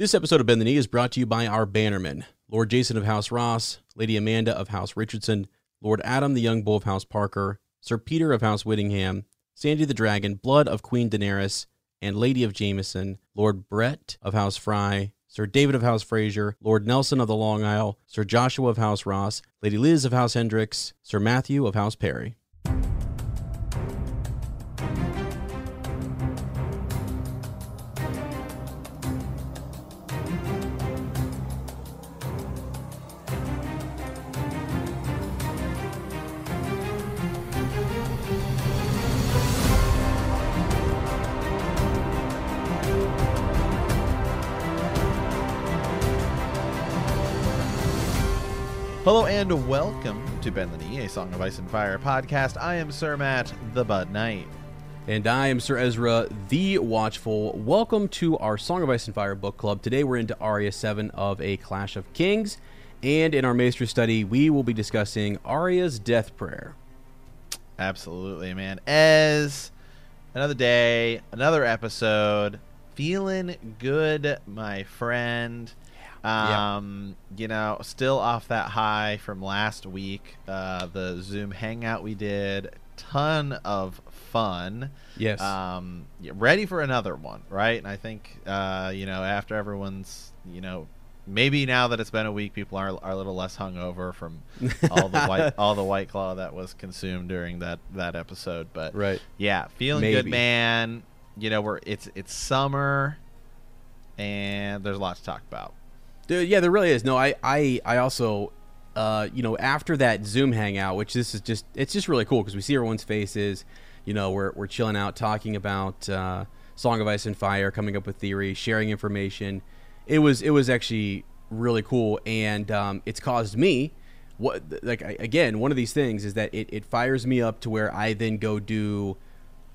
This episode of Bend the Knee is brought to you by our bannermen Lord Jason of House Ross, Lady Amanda of House Richardson, Lord Adam the Young Bull of House Parker, Sir Peter of House Whittingham, Sandy the Dragon, Blood of Queen Daenerys, and Lady of Jameson, Lord Brett of House Fry, Sir David of House Fraser, Lord Nelson of the Long Isle, Sir Joshua of House Ross, Lady Liz of House Hendricks, Sir Matthew of House Perry. Hello and welcome to the Knee, a Song of Ice and Fire podcast. I am Sir Matt, the Bud Knight. And I am Sir Ezra, the Watchful. Welcome to our Song of Ice and Fire book club. Today we're into Arya 7 of A Clash of Kings. And in our Maester study, we will be discussing Arya's death prayer. Absolutely, man. As another day, another episode. Feeling good, my friend. Um, you know, still off that high from last week. Uh, the Zoom hangout we did, ton of fun. Yes. Um, ready for another one, right? And I think, uh, you know, after everyone's, you know, maybe now that it's been a week, people are, are a little less hungover from all the white all the white claw that was consumed during that that episode. But Right. yeah, feeling Maybe. good, man. You know, we're it's it's summer, and there's a lot to talk about. There, yeah, there really is. No, I, I, I also, uh, you know, after that Zoom hangout, which this is just, it's just really cool because we see everyone's faces. You know, we're we're chilling out, talking about uh, Song of Ice and Fire, coming up with theory, sharing information. It was it was actually really cool, and um, it's caused me. What like I, again, one of these things is that it, it fires me up to where I then go do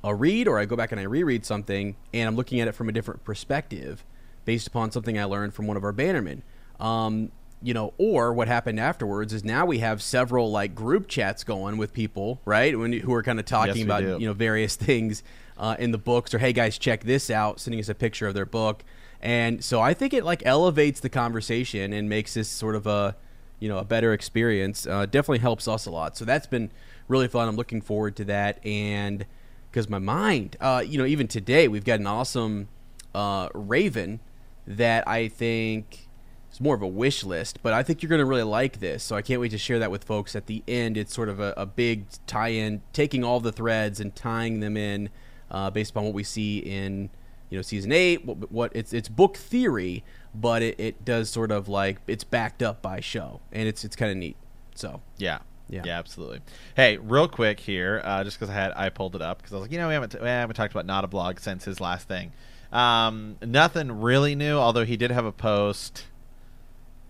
a read or I go back and I reread something and I'm looking at it from a different perspective based upon something I learned from one of our bannermen. Um, you know, or what happened afterwards is now we have several like group chats going with people, right? When who are kind of talking Yes, about do. you know various things uh, in the books, or hey guys, check this out, sending us a picture of their book, and so I think it like elevates the conversation and makes this sort of a you know a better experience. Uh, definitely helps us a lot. So that's been really fun. I'm looking forward to that, and because my mind, uh, you know, even today we've got an awesome uh, Raven that I think is more of a wish list, but I think you're going to really like this. So I can't wait to share that with folks at the end. It's sort of a, a big tie-in, taking all the threads and tying them in uh, based upon what we see in you know season eight. What, what it's it's book theory, but it, it does sort of like it's backed up by show, and it's it's kind of neat. So Yeah. Yeah. Yeah, absolutely. Hey, real quick here, uh, just because I had I pulled it up because I was like, you know, we haven't we haven't talked about not a blog since his last thing. Um, nothing really new, although he did have a post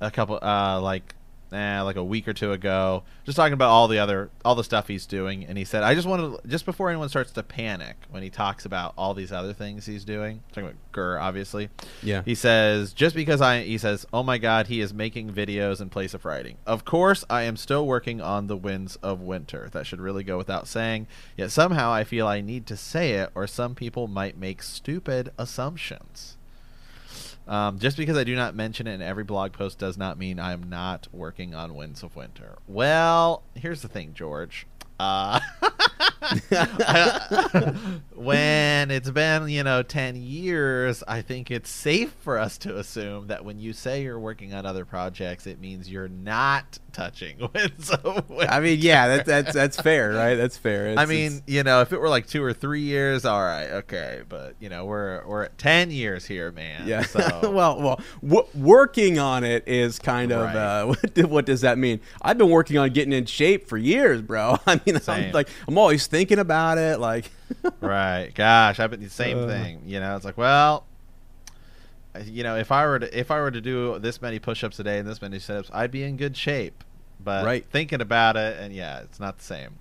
a couple uh like eh, like a week or two ago, just talking about all the other all the stuff he's doing, and he said, I just wanted to, just before anyone starts to panic when he talks about all these other things he's doing, talking about Gur, obviously. Yeah. He says, just because I, he says, oh my god, he is making videos in place of writing. Of course, I am still working on the winds of winter. That should really go without saying. Yet somehow I feel I need to say it, or some people might make stupid assumptions. Um, just because I do not mention it in every blog post does not mean I am not working on Winds of Winter. Well, here's the thing, George. Uh, when it's been, you know, 10 years, I think it's safe for us to assume that when you say you're working on other projects, it means you're not touching Winds. I mean, yeah, that, that's that's fair, right? That's fair. I mean, it's- you know, if it were like two or three years, all right, okay, but you know, we're we're at ten years here, man. Yeah. So well, well, w- working on it is kind of Right. uh, what, what does that mean? I've been working on getting in shape for years, bro. I mean, I'm like I'm always thinking about it. Like, right, gosh, I've been the same Uh. thing. You know, it's like, well, you know, if I were to if I were to do this many push-ups a day and this many sit-ups, I'd be in good shape. But Right. thinking about it, and yeah, it's not the same.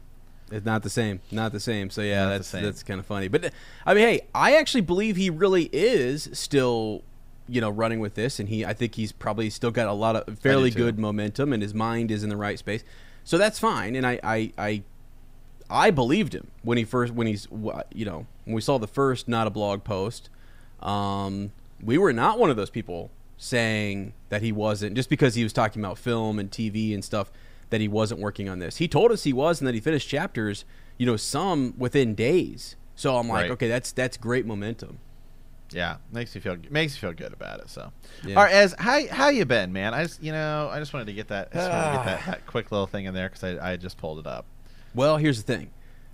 It's not the same. Not the same. So yeah, Not that's that's kind of funny. But I mean, hey, I actually believe he really is still, you know, running with this, and he I think he's probably still got a lot of fairly good momentum, and his mind is in the right space. So that's fine, and I I I, I believed him when he first when he's you know when we saw the first not a blog post. Um, we were not one of those people saying that he wasn't just because he was talking about film and TV and stuff that he wasn't working on this. He told us he was and that he finished chapters, you know, some within days. So I'm like, Right. okay, that's that's great momentum. Yeah, makes you feel makes you feel good about it. So, Yeah. all right, as how how you been, man? I just you know I just wanted to get that I just wanted to get that, that quick little thing in there because I I just pulled it up. Well, here's the thing.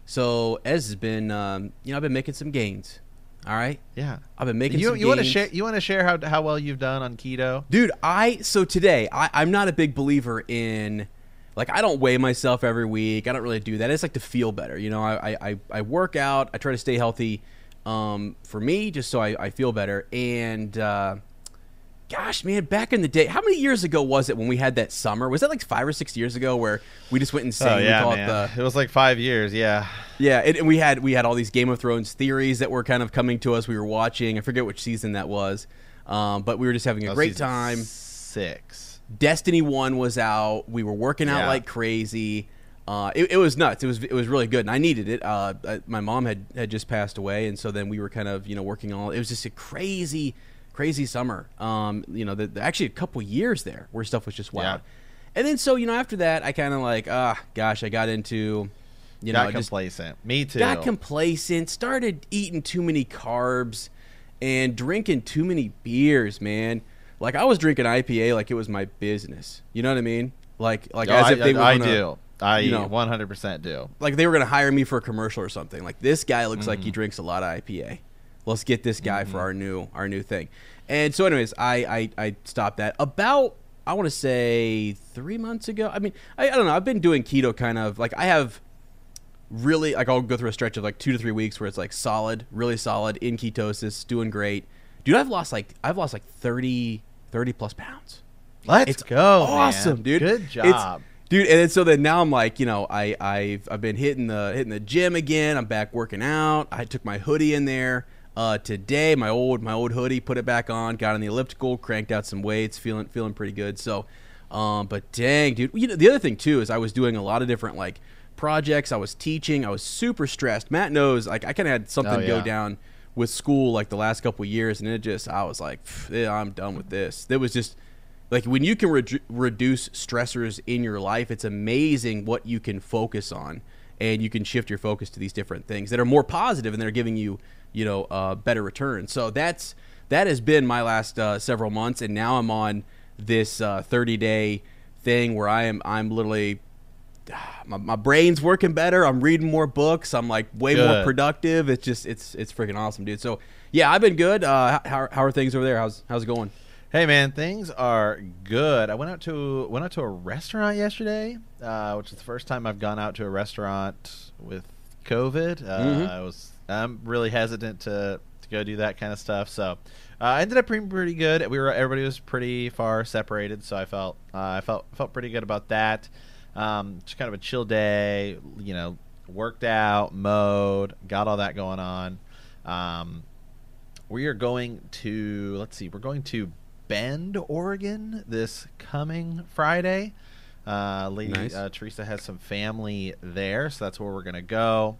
So Ez has been, um, you know, I've been making some gains. All right, Yeah, I've been making you some you want to share you want to share how how well you've done on keto? Dude, I so today I, I'm not a big believer in like I don't weigh myself every week. I don't really do that. I just like to feel better. You know, I I, I work out. I try to stay healthy um, for me, just so I, I feel better. And uh, gosh, man, back in the day, how many years ago was it when we had that summer? Was that like five or six years ago where we just went insane? oh yeah, we man. it the it was like five years. Yeah, yeah, and, and we had we had all these Game of Thrones theories that were kind of coming to us. We were watching. I forget which season that was, um, but we were just having a great time. Six. Destiny One was out. We were working out Yeah. like crazy. Uh, it, it was nuts. It was it was really good, and I needed it. Uh, uh, my mom had had just passed away, and so then we were kind of you know working on. It was just a crazy, crazy summer. Um, you know, the, the- actually a couple years there where stuff was just wild. Yeah. And then so you know after that, I kind of like ah gosh, I got into you know got just complacent. Me too. got complacent, started eating too many carbs and drinking too many beers, man. Like I was drinking IPA like it was my business. You know what I mean? Like like Oh, as I, if they I gonna- do. I you know. 100% do. like they were going to hire me for a commercial or something. Like this guy looks like Mm-hmm. he drinks a lot of IPA. Let's get this guy for our new our new thing. And so, anyways, I I, I stopped that about I want to say three months ago. I mean, I, I don't know. I've been doing keto kind of like I have really like I'll go through a stretch of like two to three weeks where it's like solid, really solid in ketosis, doing great. Dude, I've lost like I've lost like 30, 30 plus pounds Let's it's go. awesome, man. dude. Good It's- job. dude. And then, so then now I'm like, you know, I I've I've been hitting the hitting the gym again. I'm back working out. I took my hoodie in there uh, today. My old my old hoodie, put it back on. Got on the elliptical, cranked out some weights, feeling feeling pretty good. So, um, but dang, dude. You know, the other thing too is I was doing a lot of different like projects. I was teaching. I was super stressed. Matt knows. Like I kind of had something Oh, go down with school like the last couple of years, and it just I was like, I'm done with this. There was just like when you can redu- reduce stressors in your life, it's amazing what you can focus on, and you can shift your focus to these different things that are more positive and they're giving you, you know, uh, better returns. So that's that has been my last uh, several months, and now I'm on this uh, 30 day thing where I am I'm literally my, my brain's working better. I'm reading more books. I'm like way more productive. It's just it's it's freaking awesome, dude. So yeah, I've been good. Uh, how, how are things over there? How's how's it going? Hey man, things are good. I went out to went out to a restaurant yesterday, uh, which is the first time I've gone out to a restaurant with COVID. Uh, Mhm. I was I'm really hesitant to, to go do that kind of stuff. So uh, I ended up being pretty good. We were everybody was pretty far separated, so I felt uh, I felt felt pretty good about that. Um, just kind of a chill day, you know, worked out, mowed, got all that going on. Um, we are going to let's see we're going to bend oregon this coming friday uh, lady Nice. uh, teresa has some family there so that's where we're gonna go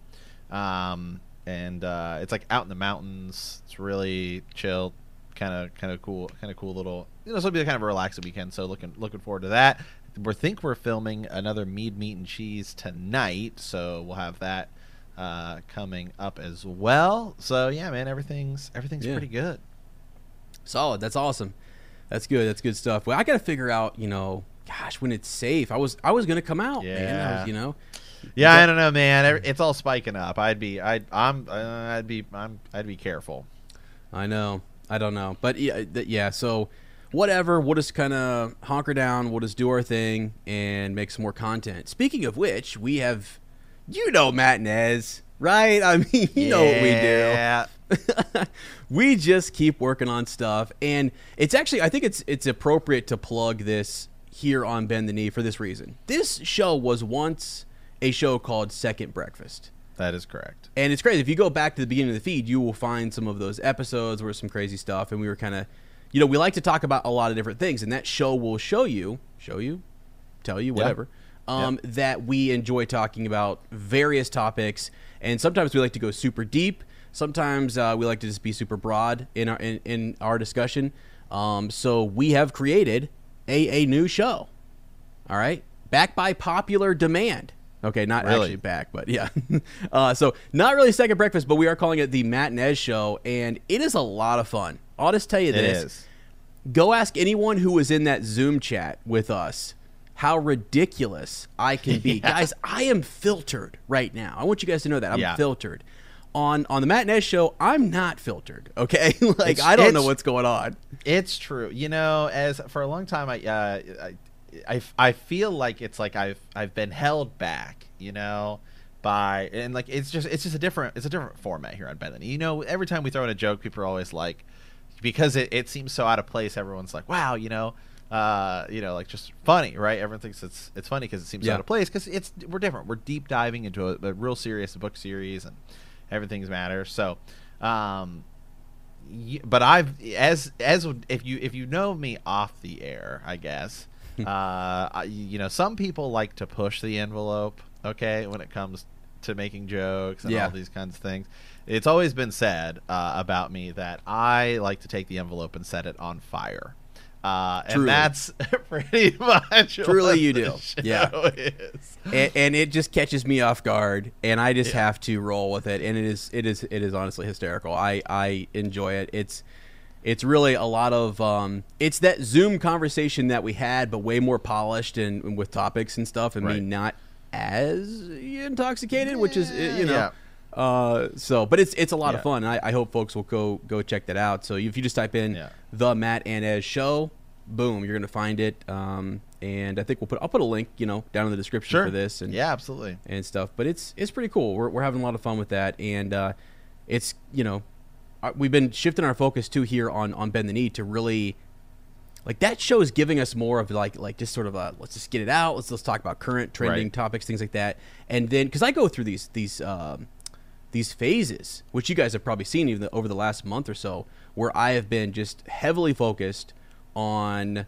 um, and uh, it's like out in the mountains it's really chill kind of kind of cool kind of cool little you know this will be kind of a relaxing weekend so looking looking forward to that we think we're filming another mead meat and cheese tonight so we'll have that uh, coming up as well. So yeah, man, everything's everything's Yeah. pretty good. Solid. That's awesome. That's good. That's good stuff. Well, I got to figure out, you know, gosh, when it's safe. I was I was gonna come out, man. I was, you know, Yeah, But- I don't know, man. It's all spiking up. I'd be, I'd, I'm, uh, I'd be, I'm, I'd be careful. I know. I don't know, but yeah, th- yeah. So whatever. We'll just kind of honker down. We'll just do our thing and make some more content. Speaking of which, we have, you know, Matt Nez. right? I mean, you know what we do. Yeah. we just keep working on stuff and it's actually i think it's it's appropriate to plug this here on bend the knee for this reason this show was once a show called second breakfast. That is correct. and it's crazy. If you go back to the beginning of the feed you will find some of those episodes where some crazy stuff and we were kind of you know we like to talk about a lot of different things and that show will show you show you tell you whatever um, that we enjoy talking about various topics and sometimes we like to go super deep. Sometimes uh, we like to just be super broad in our in, in our discussion. Um, so we have created a, a new show. All right? Back by popular demand okay not Really? actually back but yeah uh, so not really second breakfast but we are calling it the matt and show and it is a lot of fun i'll just tell you this go ask anyone who was in that Zoom chat with us how ridiculous I can be. Guys, I am filtered right now. I want you guys to know that. I'm Yeah. filtered. On on the Matt and show, I'm not filtered. Okay? like It's- I don't know what's going on. It's true. You know, as for a long time, I, uh, I, I, I feel like it's like I've I've been held back. You know, by and like it's just it's just a different it's a different format here on Bend the Knee. You know, every time we throw in a joke, people are always like, because it, it seems so out of place. Everyone's like, wow, you know. Uh, you know, like just funny, right? Everyone thinks it's it's funny because it seems Yeah. out of place because it's we're different. We're deep diving into a, a real serious book series and everything's matter. So, um, but I've as as if you if you know me off the air, I guess. uh, you know, some people like to push the envelope. Okay, when it comes to making jokes and Yeah. all these kinds of things, it's always been said uh, about me that I like to take the envelope and set it on fire. Uh, and that's pretty much Truly you do. Yeah. and, and it just catches me off guard and I just Yeah. have to roll with it and it is it is it is honestly hysterical. I I enjoy it. It's it's really a lot of um, it's that Zoom conversation that we had, but way more polished and, and with topics and stuff, and me not as intoxicated, which is uh, you know. Yeah. Uh, so, but it's it's a lot of Yeah. fun. I, I hope folks will go go check that out. So if you just type in Yeah. the Matt and Ez show, boom, you're gonna find it. Um, and I think we'll put I'll put a link, you know, down in the description Sure. for this. And yeah, absolutely. and stuff. But it's it's pretty cool. We're we're having a lot of fun with that, and uh, it's you know we've been shifting our focus too here on on bend the knee to really like that show is giving us more of like like just sort of a let's just get it out. Let's let's talk about current trending Right. topics, things like that, and then because I go through these these. Um, these phases, which you guys have probably seen even over the last month or so, where I have been just heavily focused on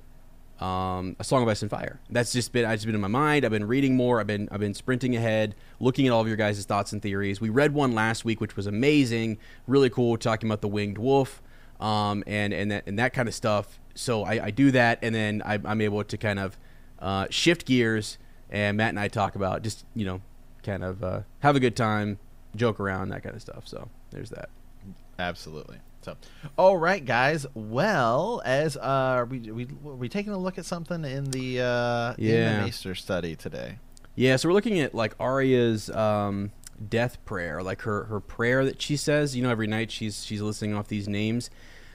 um, a song of ice and fire. That's just been I've just been in my mind. I've been reading more. I've been I've been sprinting ahead, looking at all of your guys' thoughts and theories. We read one last week, which was amazing, really cool, talking about the winged wolf, um, and and that and that kind of stuff. So I, I do that, and then I, I'm able to kind of uh, shift gears, and Matt and I talk about just you know kind of uh, have a good time, joke around, that kind of stuff. So there's that. Absolutely. So, all right, guys. Well, as uh, we we we taking a look at something in the uh, in Yeah. the Maester study today. Yeah, so we're looking at like Arya's um, death prayer, like her her prayer that she says. You know, every night she's she's listing off these names.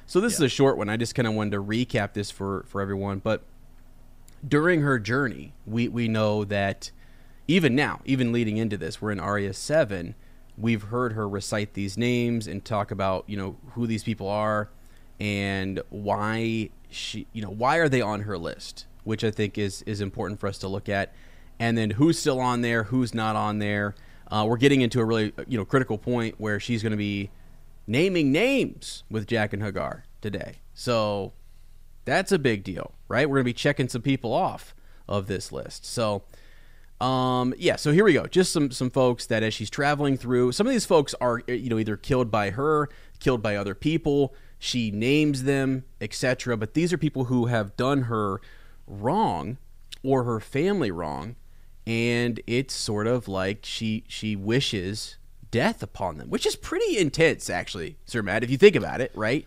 So this is a short one. I just kind of wanted to recap this for for everyone. But during her journey, we we know that even now, even leading into this, we're in Arya seven. We've heard her recite these names and talk about you know who these people are and why she you know why are they on her list, which I think is is important for us to look at, and then who's still on there, who's not on there. Uh, we're getting into a really you know critical point where she's going to be naming names with Jaqen H'ghar today. So that's a big deal, right? We're going to be checking some people off of this list. So, um, yeah. So here we go. Just some some folks that as she's traveling through, some of these folks are uh, you know either killed by her, killed by other people. She names them, etc. But these are people who have done her wrong or her family wrong, and it's sort of like she she wishes death upon them, which is pretty intense, actually, Sir Matt. If you think about it, right?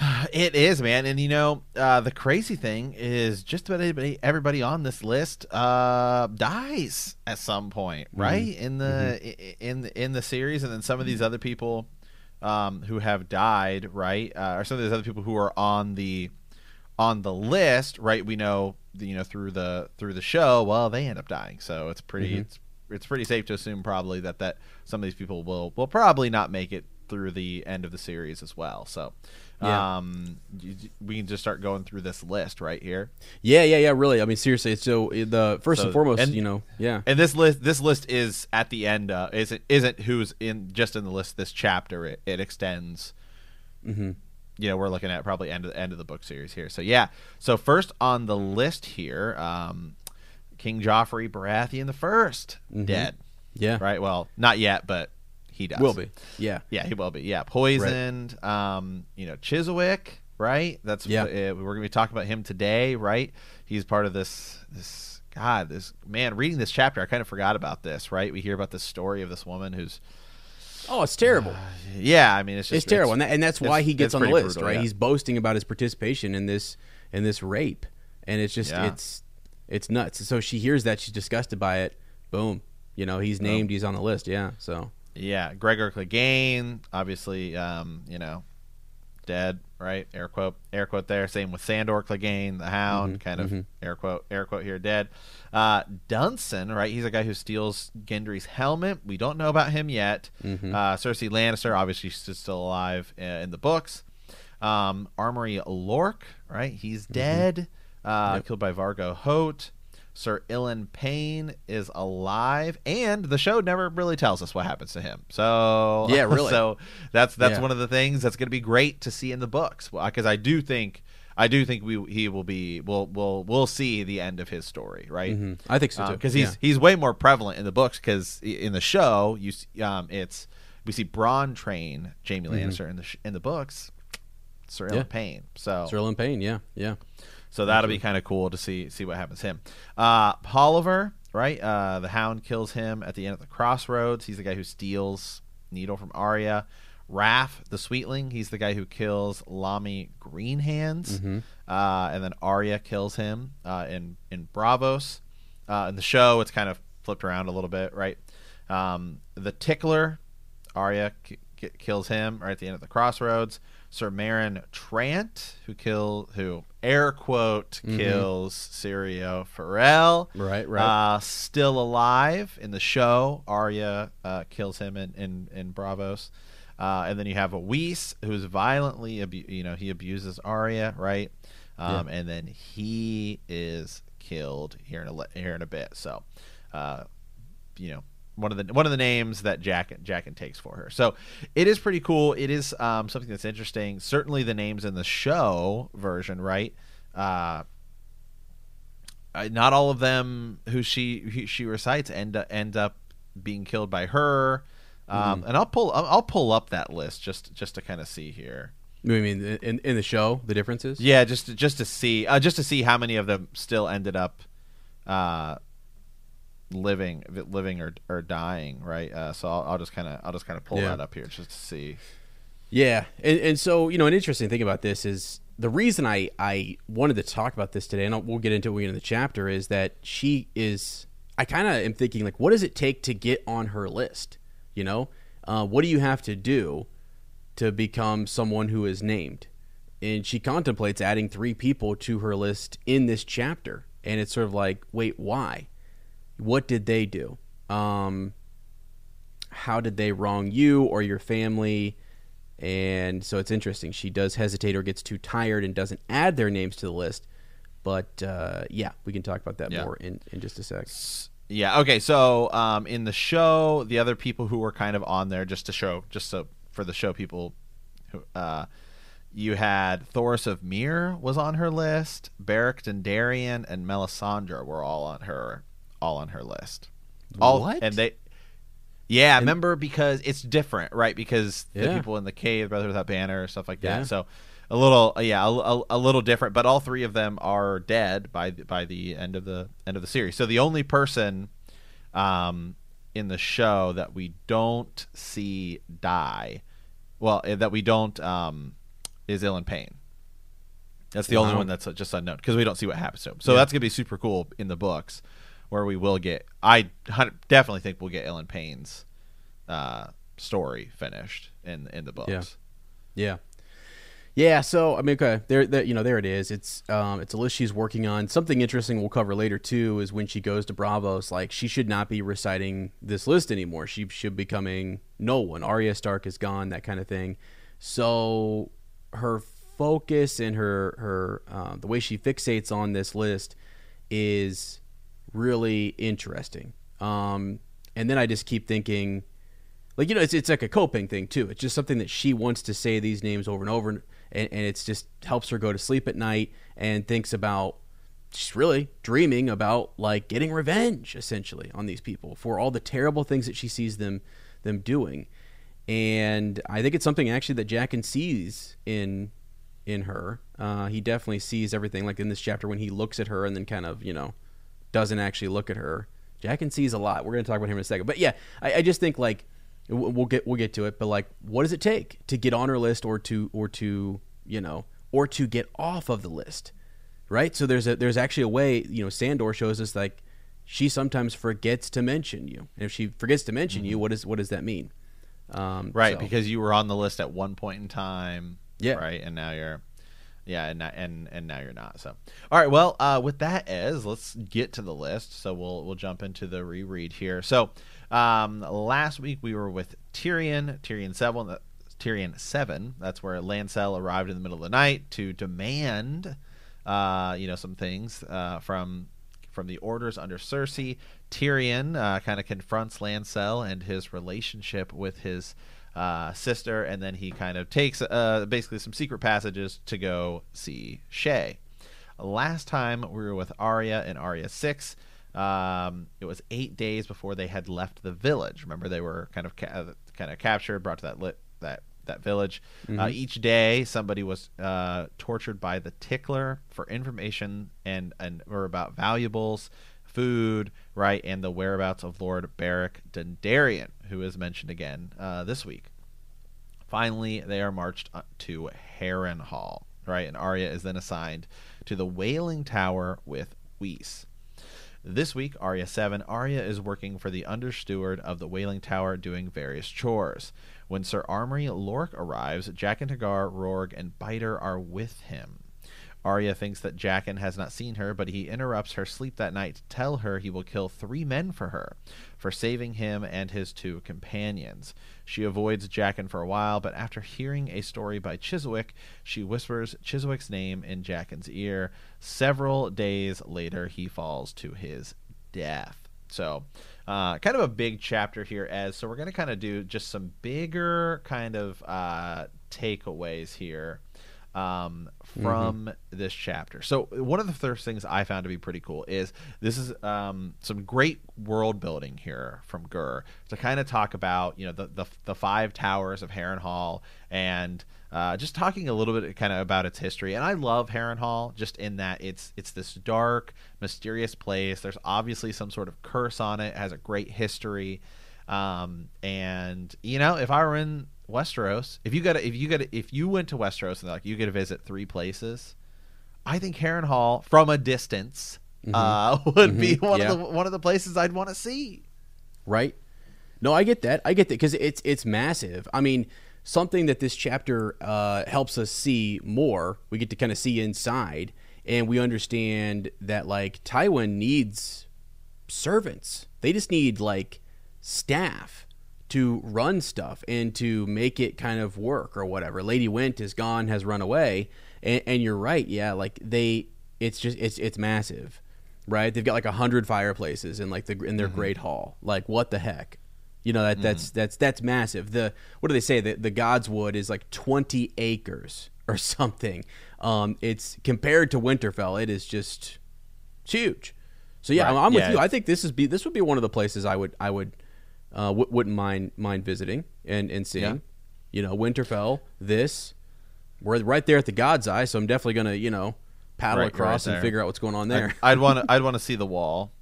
It is, man, and you know uh, the crazy thing is just about everybody, everybody on this list uh, dies at some point, right? In the i in in the series, and then some of these other people um, who have died, right, uh, or some of these other people who are on the on the list, right? We know, you know, through the through the show, well, they end up dying, so it's pretty. It's it's pretty safe to assume probably that that some of these people will will probably not make it through the end of the series as well. So, Yeah. um, we can just start going through this list right here. Yeah, yeah, yeah. Really, I mean, seriously. So the first So- and foremost, and- you know, yeah, And this list this list is at the end. Uh, isn't isn't who's in just in the list this chapter. It, it extends. Mm-hmm. You know, we're looking at probably end of the end of the book series here. So yeah. So first on the list here, um, King Joffrey Baratheon the 1st dead. Mm-hmm. yeah, Right. Well, not yet, but he does. will be. Yeah, Yeah, he will be. Yeah, poisoned. Um, you know, Chiswick. Right. That's Yeah. uh, we're gonna be talking about him today. Right. He's part of this. This God. This man. Reading this chapter, I kind of forgot about this. Right. We hear about this story of this woman who's. Oh, it's terrible. Yeah. I mean, it's just it's terrible, and, that, and that's why he gets on the list, brutal, right? yeah. He's boasting about his participation in this in this rape, and it's just Yeah. it's it's nuts. So she hears that she's disgusted by it. Boom, you know, he's named. He's on the list. Yeah. So Yeah, Gregor Clegane, obviously, um, you know, dead, right? Air quote, air quote there. Same with Sandor Clegane, the Hound, kind of air quote, air quote here, dead. Uh, Dunsen, right? He's a guy who steals Gendry's helmet. We don't know about him yet. Uh, Cersei Lannister, obviously, she's still alive uh, in the books. Um, Amory Lorch, right? He's dead, uh, killed by Vargo Hoat. Sir Ilyn Payne is alive, and the show never really tells us what happens to him. So Yeah, really. so that's that's Yeah. one of the things that's going to be great to see in the books because I do think I do think we he will be we'll we'll we'll see the end of his story, right? mhm. I think so too. because he's Yeah. he's way more prevalent in the books because in the show you um it's we see Bronn train Jaime Lannister in the sh- in the books Sir Ilyn Mm-hmm. Yeah. Payne so Sir Ilyn Payne. Yeah, yeah. So that'll be kind of cool to see see what happens to him. Uh, Polliver, right? Uh, the Hound kills him at the end of the crossroads. He's the guy who steals Needle from Arya. Raff, the Sweetling, he's the guy who kills Lommy Greenhands, uh, and then Arya kills him uh, in in Braavos. Uh, in the show, it's kind of flipped around a little bit, right? Um, the Tickler, Arya k- k- kills him right at the end of the crossroads. Sir Meryn Trant, who kill who air quote kills Syrio Forel, Right, right. uh, still alive in the show. Arya uh, kills him in in, in Braavos, uh, and then you have a Weese who's violently abu- you know he abuses Arya, right? Um, And then he is killed here in a here in a bit. So, uh, you know one of the one of the names that Jack Jaqen takes for her. So it is pretty cool. It is um, something that's interesting. Certainly the names in the show version, right? Uh, not all of them who she she recites end up, end up being killed by her. Um, And I'll pull I'll, I'll pull up that list just just to kind of see here. I mean, in in the show, the differences. Yeah, just just to see uh, just to see how many of them still ended up uh, living living or, or dying, right? Uh, so I'll, I'll just kind of I'll just kind of pull Yeah. that up here just to see. Yeah, and, and so you know, an interesting thing about this is the reason I I wanted to talk about this today, and I'll, we'll get into it when we get into the chapter, is that she is. I kind of am thinking like, what does it take to get on her list? You know, uh, what do you have to do to become someone who is named? And she contemplates adding three people to her list in this chapter, and it's sort of like, wait, why? What did they do? Um, how did they wrong you or your family? And so it's interesting. She does hesitate or gets too tired and doesn't add their names to the list. But uh, yeah, we can talk about that Yeah. more in, in just a sec. Yeah. Okay. So um, in the show, the other people who were kind of on there just to show, just so for the show people, who uh, you had Thoros of Myr was on her list. Beric Dondarrion and Melisandre were all on her, all on her list. All What? and they. Yeah, remember because it's different, right? Because the people in the cave, Brother Without Banner, stuff like that. Yeah. So a little, yeah, a, a, a little different. But all three of them are dead by the- by the end of the end of the series. So the only person um, in the show that we don't see die, well, eh, that we don't um, is Ilyn Payne. That's the only one that's just unknown because we don't see what happens to him. So Yeah. that's gonna be super cool in the books, where we will get. I definitely think we'll get Ilyn Payne's uh, story finished in in the books. Yeah. Yeah. Yeah, so I mean, okay, there, there, you know, there it is. It's, um, it's a list she's working on. Something interesting we'll cover later too is when she goes to Braavos, Like, she should not be reciting this list anymore. She should be becoming no one. Arya Stark is gone, that kind of thing. So her focus and her her uh, the way she fixates on this list is really interesting. Um, and then I just keep thinking, like you know, it's it's like a coping thing too. It's just something that she wants to say these names over and over, and, and it's just helps her go to sleep at night and thinks about she's really dreaming about like getting revenge essentially on these people for all the terrible things that she sees them them doing. And I think it's something actually that Jaqen sees in in her. Uh, he definitely sees everything like in this chapter when he looks at her and then kind of you know doesn't actually look at her. Jaqen sees a lot. We're going to talk about him in a second, but yeah, I, I just think like we'll get we'll get to it. But like, what does it take to get on her list or to or to you know or to get off of the list, right? So there's a there's actually a way. You know, Sandor shows us like she sometimes forgets to mention you, and if she forgets to mention mm-hmm. you, what is what does that mean? Um, right, so. because you were on the list at one point in time. Yeah. Right, and now you're yeah, and and and now you're not. So, all right. Well, uh, with that as, let's get to the list. So we'll we'll jump into the reread here. So, um, last week we were with Tyrion, Tyrion seven, uh, Tyrion seven. That's where Lancel arrived in the middle of the night to demand, uh, you know, some things uh, from from the orders under Cersei. Tyrion uh, kind of confronts Lancel and his relationship with his uh, sister, and then he kind of takes uh, basically some secret passages to go see Shae. Last time we were with Arya in Arya 6. Um, it was eight days before they had left the village. Remember, they were kind of ca- kind of captured, brought to that lit- that that village. Uh, mm-hmm. Uh, each day, somebody was uh, tortured by the tickler for information and and or about valuables, food, right, and the whereabouts of Lord Beric Dondarrion, who is mentioned again uh, this week. Finally, they are marched to Harrenhal, right, and Arya is then assigned to the Wailing Tower with Weese. This week, Arya 7, Arya is working for the understeward of the Wailing Tower doing various chores. When Sir Amory Lorch arrives, Jaqen H'ghar, Rorg, and Biter are with him. Arya thinks that Jaqen has not seen her, but he interrupts her sleep that night to tell her he will kill three men for her, for saving him and his two companions. She avoids Jaqen for a while, but after hearing a story by Chiswick, she whispers Chiswick's name in Jaqen's ear. Several days later, he falls to his death. So, uh, kind of a big chapter here, as so we're going to kind of do just some bigger kind of uh, takeaways here um, from mm-hmm. this chapter. So one of the first things I found to be pretty cool is this is um, some great world building here from Gur to kind of talk about you know the the, the five towers of Harrenhal and uh, just talking a little bit kind of about its history. And I love Harrenhal just in that it's it's this dark, mysterious place. There's obviously some sort of curse on it. it has a great history. Um, and you know, if I were in Westeros, if you got if you got if you went to Westeros and like you get to visit three places, I think Harrenhal from a distance mm-hmm. uh, would mm-hmm. be one yeah. of the one of the places I'd want to see. Right. No, I get that. I get that because it's it's massive. I mean, something that this chapter uh, helps us see more. We get to kind of see inside, and we understand that like Tywin needs servants. They just need like staff to run stuff and to make it kind of work or whatever. Lady Whent is gone, has run away, and, and you're right. Yeah, like they, it's just it's it's massive, right? They've got like a hundred fireplaces in like the in their mm-hmm. great hall. Like what the heck? You know that mm-hmm. that's that's that's massive. The what do they say? The the Godswood is like twenty acres or something. Um, it's compared to Winterfell, it is just it's huge. So yeah, right. I'm, I'm yeah. with you. I think this is be this would be one of the places I would I would uh, w- wouldn't mind mind visiting and and seeing. Yeah. You know, Winterfell. This we're right there at the God's Eye, so I'm definitely gonna you know paddle right, across right and figure out what's going on there. I'd want to I'd want to see the wall.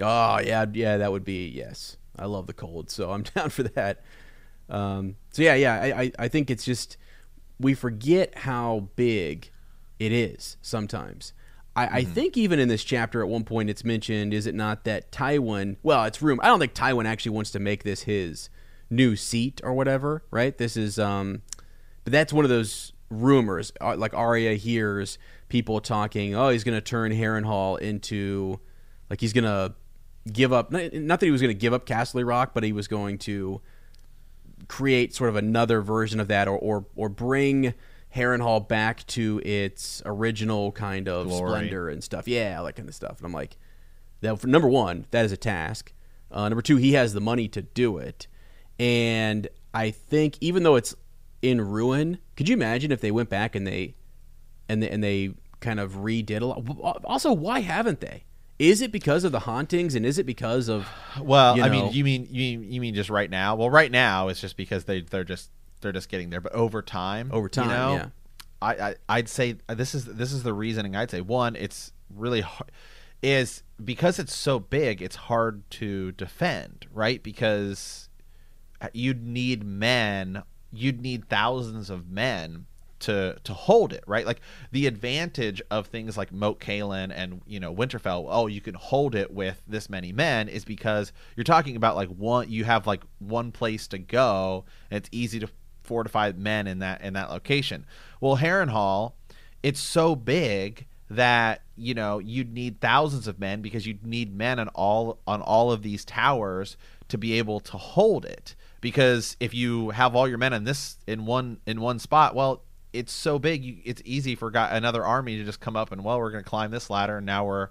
Oh yeah, yeah, that would be yes. I love the cold, so I'm down for that. Um, so yeah, yeah, I, I, I think it's just we forget how big it is sometimes. I, mm-hmm. I, think even in this chapter at one point it's mentioned, is it not, that Tywin, well, it's room. I don't think Tywin actually wants to make this his new seat or whatever, right? This is, um, but that's one of those rumors. Uh, like Arya hears people talking, oh, he's going to turn Harrenhal into, like he's going to give up. Not that he was going to give up Casterly Rock, but he was going to create sort of another version of that, or or, or bring Harrenhal back to its original kind of Glory. splendor and stuff. Yeah, all that kind of stuff. And I'm like, that for number one, that is a task. Uh, number two, he has the money to do it, and I think even though it's in ruin, could you imagine if they went back and they and they, and they kind of redid a lot? Also, why haven't they? Is it because of the hauntings, and is it because of Well, you I mean, you mean you mean you mean just right now? Well, right now it's just because they they're just they're just getting there. But over time, Over time, you know, yeah. I, I I'd say this is this is the reasoning. I'd say one, it's really hard, is because it's so big, it's hard to defend, right? Because uh, you'd need men, you'd need thousands of men to to hold it, right? Like the advantage of things like Moat Cailin and you know Winterfell, oh, you can hold it with this many men, is because you're talking about like one, you have like one place to go, and it's easy to fortify men in that in that location. Well, Harrenhal, it's so big that you know you'd need thousands of men because you'd need men on all on all of these towers to be able to hold it because if you have all your men in this in one in one spot well it's so big you, it's easy for got another army to just come up and well we're going to climb this ladder and now we're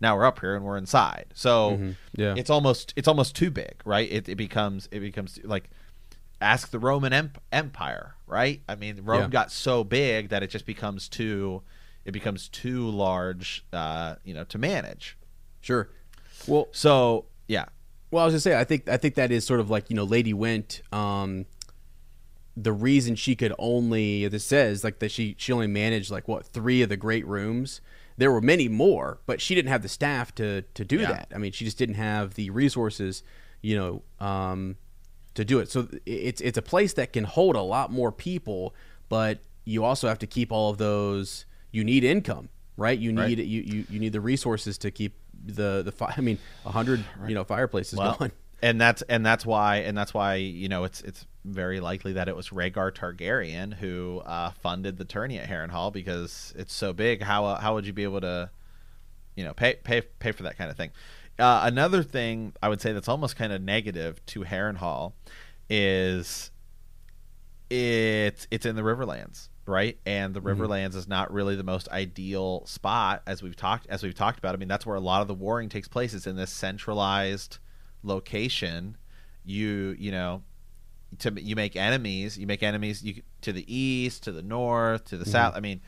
now we're up here and we're inside so Mm-hmm. Yeah. it's almost it's almost too big right it, it becomes it becomes like ask the roman Emp- empire right i mean rome Yeah. got so big that it just becomes too it becomes too large uh you know to manage sure? Well, so yeah Well, I was gonna say, I think I think that is sort of like you know, Lady Whent. Um, the reason she could only this says like that she she only managed like what three of the great rooms. There were many more, but she didn't have the staff to to do Yeah. that. I mean, she just didn't have the resources, you know, um, to do it. So it's it's a place that can hold a lot more people, but you also have to keep all of those. You need income, right? You Right. need you, you you need the resources to keep the the fi- I mean, a hundred you know fireplaces going. and that's and that's why and that's why you know it's it's very likely that it was Rhaegar Targaryen who uh, funded the tourney at Harrenhal because it's so big. How uh, how would you be able to, you know, pay pay pay for that kind of thing? Uh, another thing I would say that's almost kind of negative to Harrenhal is it's it's in the Riverlands, right? And the Riverlands is not really the most ideal spot as we've talked as we've talked about. I mean, that's where a lot of the warring takes place. It's in this centralized location. You you know, to you make enemies. You make enemies you, to the east, to the north, to the south. I mean.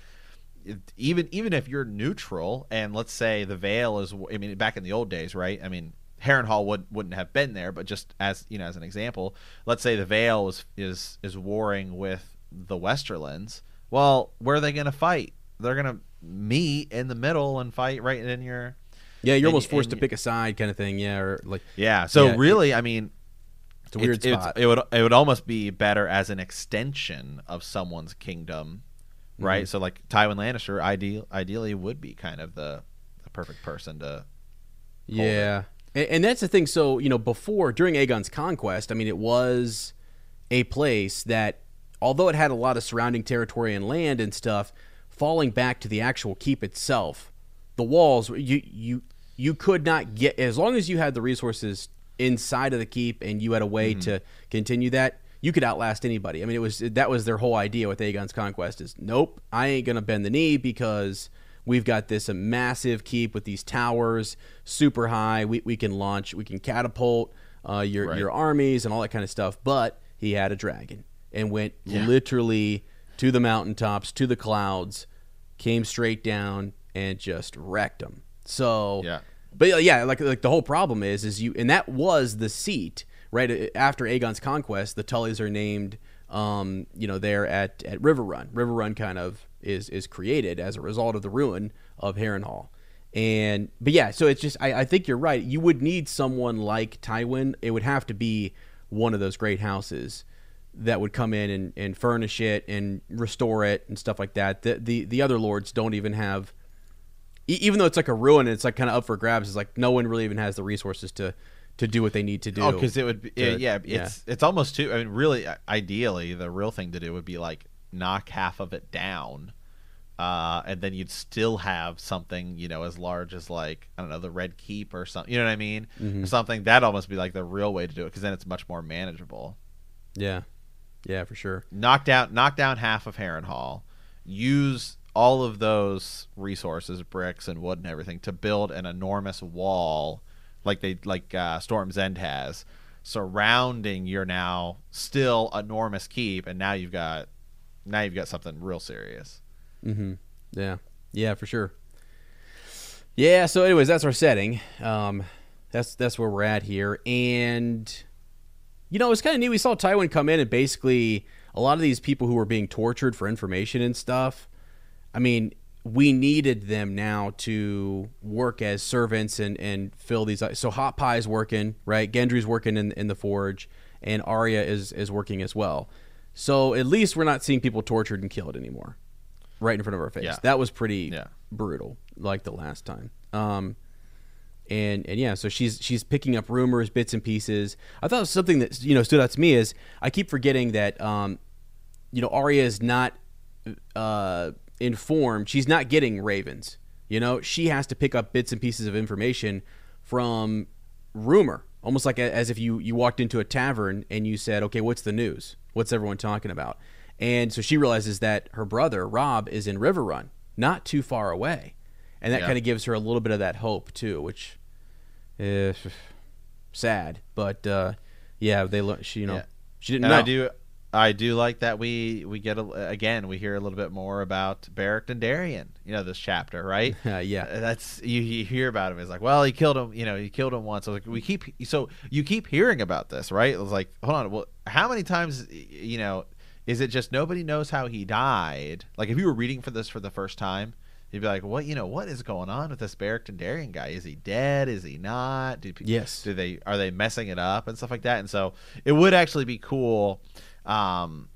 It- Even even if you're neutral, and let's say the Vale is, I mean, back in the old days, right? I mean, Harrenhal would wouldn't have been there, but just as you know, as an example, let's say the Vale is is is warring with the Westerlands. Well, where are they going to fight? They're going to meet in the middle and fight right in your Yeah, you're And- almost forced to pick a side, kind of thing. Yeah, or like yeah. So Yeah, it- really, I mean, it's a weird it's- spot. it would it would almost be better as an extension of someone's kingdom, right? Mhm. So like Tywin Lannister, ideal ideally would be kind of the the perfect person to. Yeah, and, and that's the thing. So you know, before during Aegon's conquest, I mean, it was a place that, although it had a lot of surrounding territory and land and stuff, falling back to the actual keep itself, the walls you you you could not get as long as you had the resources inside of the keep and you had a way to continue that. You could outlast anybody. I mean, it was that was their whole idea with Aegon's conquest. Is nope, I ain't gonna bend the knee because we've got this a massive keep with these towers, super high. We, we can launch, we can catapult uh, your Right. your armies and all that kind of stuff. But he had a dragon and went Yeah. literally to the mountaintops, to the clouds, came straight down and just wrecked them. So Yeah. but yeah, yeah, like like the whole problem is is you and that was the seat right after Aegon's conquest. The Tullys are named, um, you know, there at at Riverrun. River Run kind of is is created as a result of the ruin of Harrenhal. And but yeah, so it's just I, I think you're right. You would need someone like Tywin. It would have to be one of those great houses that would come in and, and furnish it and restore it and stuff like that. The the, the other lords don't even have even though it's like a ruin and it's like kind of up for grabs it's like no one really even has the resources to to do what they need to do Oh, because it would be to- yeah, yeah. It's it's almost too. I mean, really, ideally, the real thing to do would be like knock half of it down, uh, and then you'd still have something you know as large as like I don't know the Red Keep or something. You know what I mean? Mhm. Something that almost be like the real way to do it because then it's much more manageable. Yeah, yeah, for sure. Knock down knock down half of Harrenhal. Use all of those resources, bricks and wood and everything, to build an enormous wall, like they like uh, Storm's End has, surrounding your now still enormous keep, and now you've got now you've got something real serious. Mm-hmm. Yeah, yeah, for sure. Yeah. So, anyways, that's our setting. Um, that's that's where we're at here, and you know, it's kind of neat. We saw Tywin come in, and basically, a lot of these people who were being tortured for information and stuff. I mean, we needed them now to work as servants and and fill these. So, Hot Pie's working, right? Gendry's working in in the forge, and Arya is is working as well. So, at least we're not seeing people tortured and killed anymore right in front of our face. Yeah. That was pretty Yeah. brutal, like the last time. Um, and and yeah, so she's she's picking up rumors, bits and pieces. I thought something that you know stood out to me is I keep forgetting that um, you know Arya is not uh, informed. She's not getting ravens. You know, she has to pick up bits and pieces of information from rumor, almost like a, as if you you walked into a tavern and you said, "Okay, what's the news? What's everyone talking about?" And so she realizes that her brother Robb is in Riverrun, not too far away, and that Yeah. kind of gives her a little bit of that hope too, which is sad. But uh, yeah, they. She you know Yeah. she didn't And know. I do I do like that we we get a, again we hear a little bit more about Beric Dondarrion. You know this chapter, right? Uh, yeah. Uh, that's you, you hear about him. It's like, well, he killed him. You know, he killed him once. I was like, we keep so you keep hearing about this, right? It was like, hold on, well, how many times, you know, is it just nobody knows how he died? Like, if you were reading for this for the first time, you'd be like, what, you know, what is going on with this Beric Dondarrion guy? Is he dead? Is he not? Do, Yes. Do they are they messing it up and stuff like that? And so it would actually be cool. Um,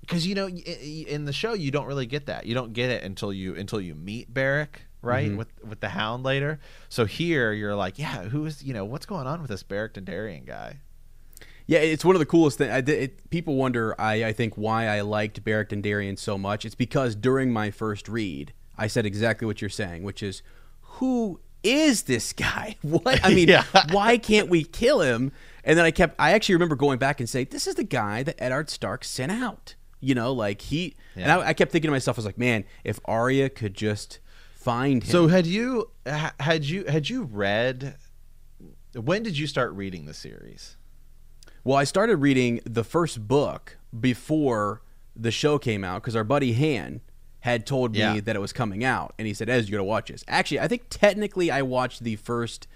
because you know in the show you don't really get that you don't get it until you until you meet Beric right Mhm. with with the Hound later so here you're like yeah who is you know what's going on with this Beric Dondarrion guy Yeah, it's one of the coolest things. I, it, people wonder, I, I think, why I liked Beric Dondarrion so much. It's because during my first read, I said exactly what you're saying, which is, who is this guy? What? I mean, Yeah. why can't we kill him? And then I kept, I actually remember going back and say, this is the guy that Eddard Stark sent out. You know, like he, and I, I kept thinking to myself, I was like, man, if Arya could just find him. so had you had you had you read when did you start reading the series Well, I started reading the first book before the show came out because our buddy Han had told me Yeah. that it was coming out, and he said, "Ez, you gotta watch this." Actually, I think technically I watched the first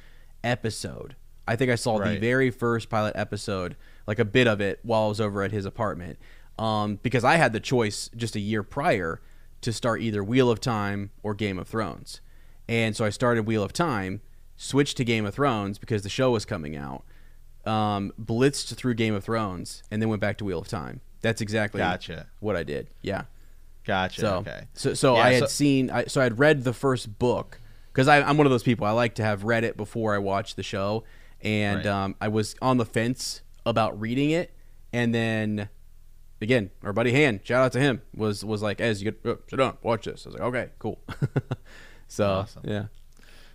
episode. I think I saw the very first pilot episode, like a bit of it, while I was over at his apartment, um, because I had the choice just a year prior to start either Wheel of Time or Game of Thrones, and so I started Wheel of Time, switched to Game of Thrones because the show was coming out um, blitzed through Game of Thrones, and then went back to Wheel of Time. That's exactly Gotcha. what I did. Yeah. gotcha So, okay so, so Yeah, I had so- seen, I, so I had read the first book because I'm one of those people. I like to have read it before I watch the show, and Right. um, I was on the fence about reading it, and then again, our buddy Han, shout out to him, was was like, "As you get, oh, sit down, watch this." I was like, "Okay, cool." so Awesome. yeah,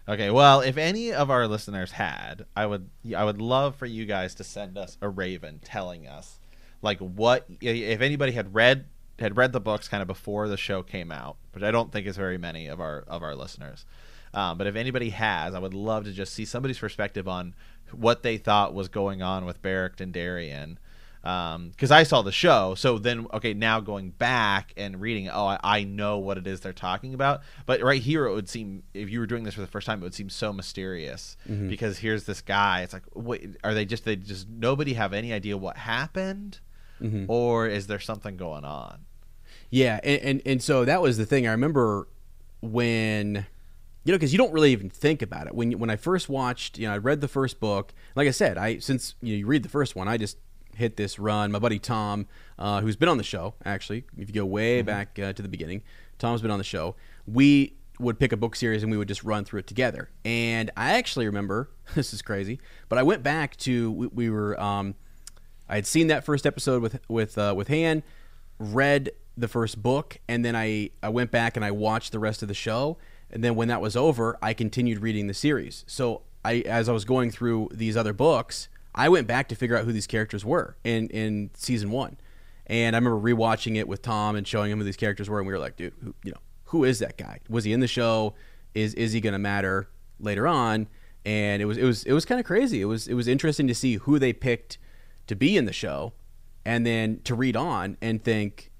Okay, well, if any of our listeners had, I would I would love for you guys to send us a raven telling us like what if anybody had read had read the books kind of before the show came out, which I don't think is very many of our of our listeners. Um, but if anybody has, I would love to just see somebody's perspective on what they thought was going on with Beric Dondarrion. Because um, I saw the show, so then okay, now going back and reading, oh, I, I know what it is they're talking about. But right here, it would seem if you were doing this for the first time, it would seem so mysterious mm-hmm. because here's this guy. It's like, wait, are they just they just nobody have any idea what happened, mm-hmm. or is there something going on? Yeah, and, and and so that was the thing. I remember when you know because you don't really even think about it when you, when I first watched. You know, I read the first book. Like I said, I since you, know, you read the first one, I just hit this run. My buddy Tom, uh, who's been on the show, actually, if you go way back uh, to the beginning, Tom's been on the show. We would pick a book series and we would just run through it together. And I actually remember this is crazy, but I went back to we, we were um, I had seen that first episode with with uh, with Han, read the first book, and then I I went back and I watched the rest of the show, and then when that was over, I continued reading the series. So I as I was going through these other books, I went back to figure out who these characters were in in season one, and I remember rewatching it with Tom and showing him who these characters were, and we were like, dude, who, you know, who is that guy? Was he in the show? Is is he going to matter later on? And it was it was it was kind of crazy. It was it was interesting to see who they picked to be in the show, and then to read on and think,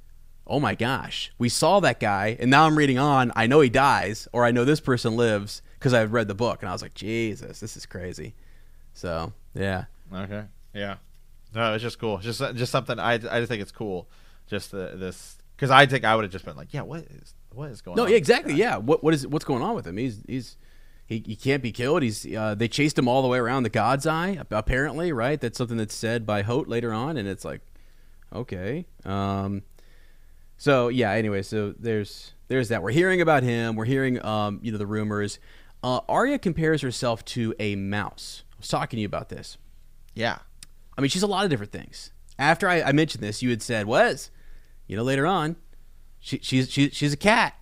oh my gosh, we saw that guy, and now I'm reading on. I know he dies, or I know this person lives because I've read the book, and I was like, Jesus, this is crazy. So yeah, Okay. Yeah. No, it's just cool. Just just something I I just think it's cool. Just the, this because I think I would have just been like, yeah, what is what is going no, on? this exactly, yeah. What what is what's going on with him? He's he's he, he can't be killed. He's uh, they chased him all the way around the God's Eye, apparently, right? That's something that's said by Hoat later on, and it's like, okay. Um, so yeah. Anyway, so there's there's that. We're hearing about him. We're hearing um, you know the rumors. Uh, Arya compares herself to a mouse. I was talking to you about this. Yeah. I mean, she's a lot of different things. After I, I mentioned this, you had said, "Was, you know, later on, she, she's she, she's a cat,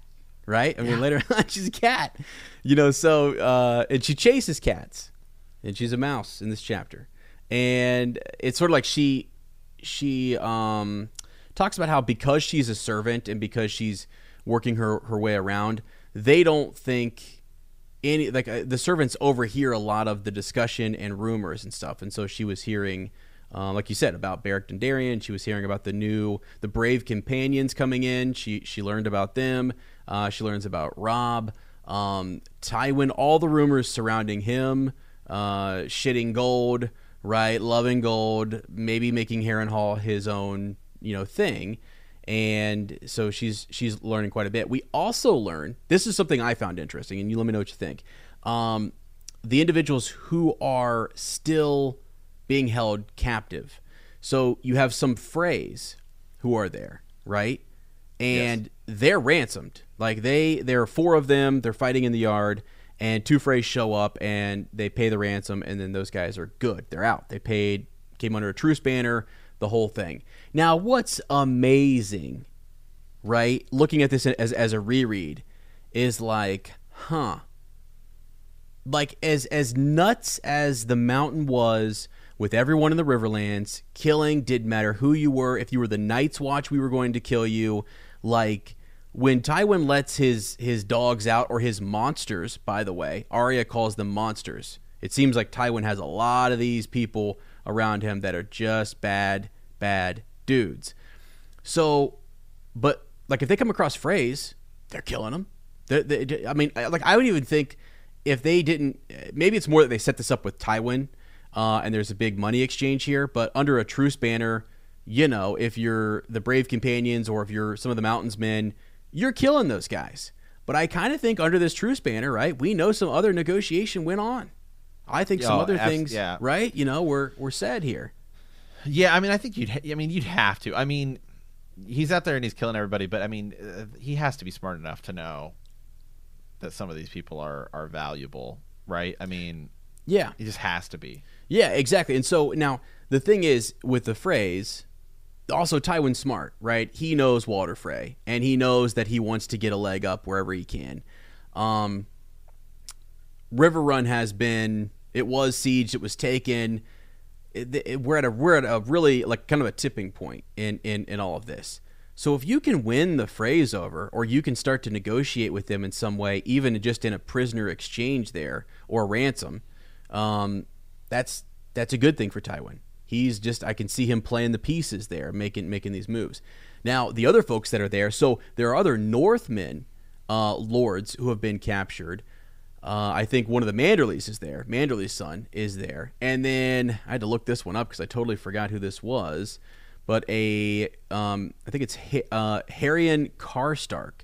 right? I mean, later on, she's a cat, you know. So, uh, and she chases cats, and she's a mouse in this chapter, and it's sort of like she she um, talks about how because she's a servant and because she's working her her way around, they don't think any like uh, the servants overhear a lot of the discussion and rumors and stuff, and so she was hearing. Uh, like you said about Beric Dondarrion, she was hearing about the new, the brave companions coming in. She she learned about them. Uh, she learns about Robb, um, Tywin, all the rumors surrounding him, uh, shitting gold, right, loving gold, maybe making Harrenhal his own, you know, thing. And so she's she's learning quite a bit. We also learn this is something I found interesting, and you let me know what you think. Um, the individuals who are still being held captive. So you have some Freys who are there, right? And they're ransomed. Like they there are four of them, they're fighting in the yard, and two Freys show up and they pay the ransom, and then those guys are good. They're out. They paid, came under a truce banner, the whole thing. Now, what's amazing, right? Looking at this as as a reread, is like, huh. Like as as nuts as the mountain was with everyone in the Riverlands, killing didn't matter who you were. If you were the Night's Watch, we were going to kill you. Like when Tywin lets his his dogs out or his monsters, by the way, Arya calls them monsters. It seems like Tywin has a lot of these people around him that are just bad, bad dudes. So, but like if they come across Freys, they're killing them. They, they, I mean, like I would even think if they didn't, maybe it's more that they set this up with Tywin, uh, and there's a big money exchange here. But under a truce banner, you know, if you're the Brave Companions or if you're some of the Mountains Men, you're killing those guys. But I kind of think under this truce banner, right, we know some other negotiation went on. I think some Oh, other abs- things, yeah. right? You know, were were said here. Yeah, I mean, I think you'd. Ha- I mean, you'd have to. I mean, he's out there and he's killing everybody, but I mean, uh, he has to be smart enough to know that some of these people are are valuable, right? I mean, Yeah, he just has to be. Yeah, exactly. And so now the thing is with the Freys, also Tywin's smart, right? He knows Walder Frey, and he knows that he wants to get a leg up wherever he can. Um, Riverrun has been, it was sieged, it was taken. It, it- we're at a we're at a really like kind of a tipping point in in in all of this. So if you can win the Freys over, or you can start to negotiate with them in some way, even just in a prisoner exchange there or ransom, um, that's that's a good thing for Tywin. He's just I can see him playing the pieces there, making making these moves. Now the other folks that are there, so there are other Northmen uh, lords who have been captured. Uh, I think one of the Manderleys is there. Manderley's son is there, and then I had to look this one up because I totally forgot who this was. But a, um, I think it's uh, Harrion Karstark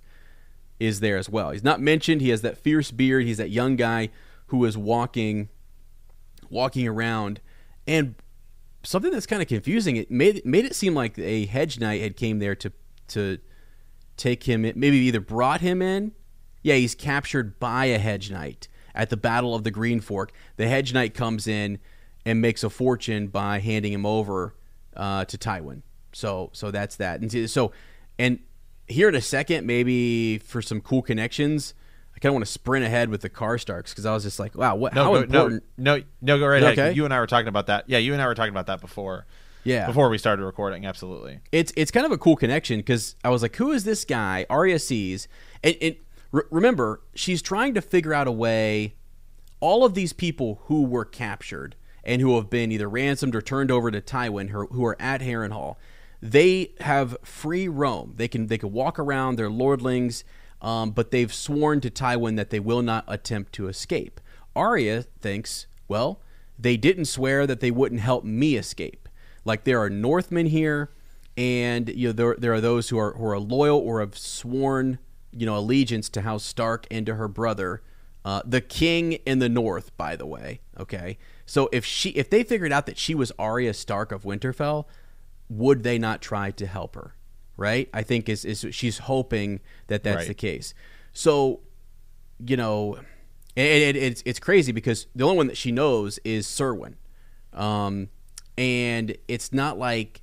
is there as well. He's not mentioned. He has that fierce beard. He's that young guy who is walking, walking around, and something that's kind of confusing. It made made it seem like a hedge knight had came there to to take him in, maybe either brought him in. Yeah, he's captured by a hedge knight at the Battle of the Green Fork. The hedge knight comes in and makes a fortune by handing him over uh, to Tywin. So so that's that. And so and here in a second, maybe for some cool connections, I kind of want to sprint ahead with the car Karstarks because I was just like, wow, what? No, how go, important? no, no, no, go right ahead. okay? You and I were talking about that. Yeah, you and I were talking about that before. Yeah. Before we started recording, absolutely. it's it's kind of a cool connection because I was like, who is this guy? Arya sees, and, and re- remember, she's trying to figure out a way. All of these people who were captured and who have been either ransomed or turned over to Tywin, who, who are at Harrenhal, they have free roam. They can they can walk around. They're lordlings, um, but they've sworn to Tywin that they will not attempt to escape. Arya thinks, well, they didn't swear that they wouldn't help me escape. Like there are Northmen here, and you know there, there are those who are who are loyal or have sworn you know allegiance to House Stark and to her brother, uh, the King in the North. By the way, okay. So if she if they figured out that she was Arya Stark of Winterfell, would they not try to help her? Right? I think is is she's hoping that that's Right. the case. So you know, and it, it's it's crazy because the only one that she knows is Cerwyn, um, and it's not like,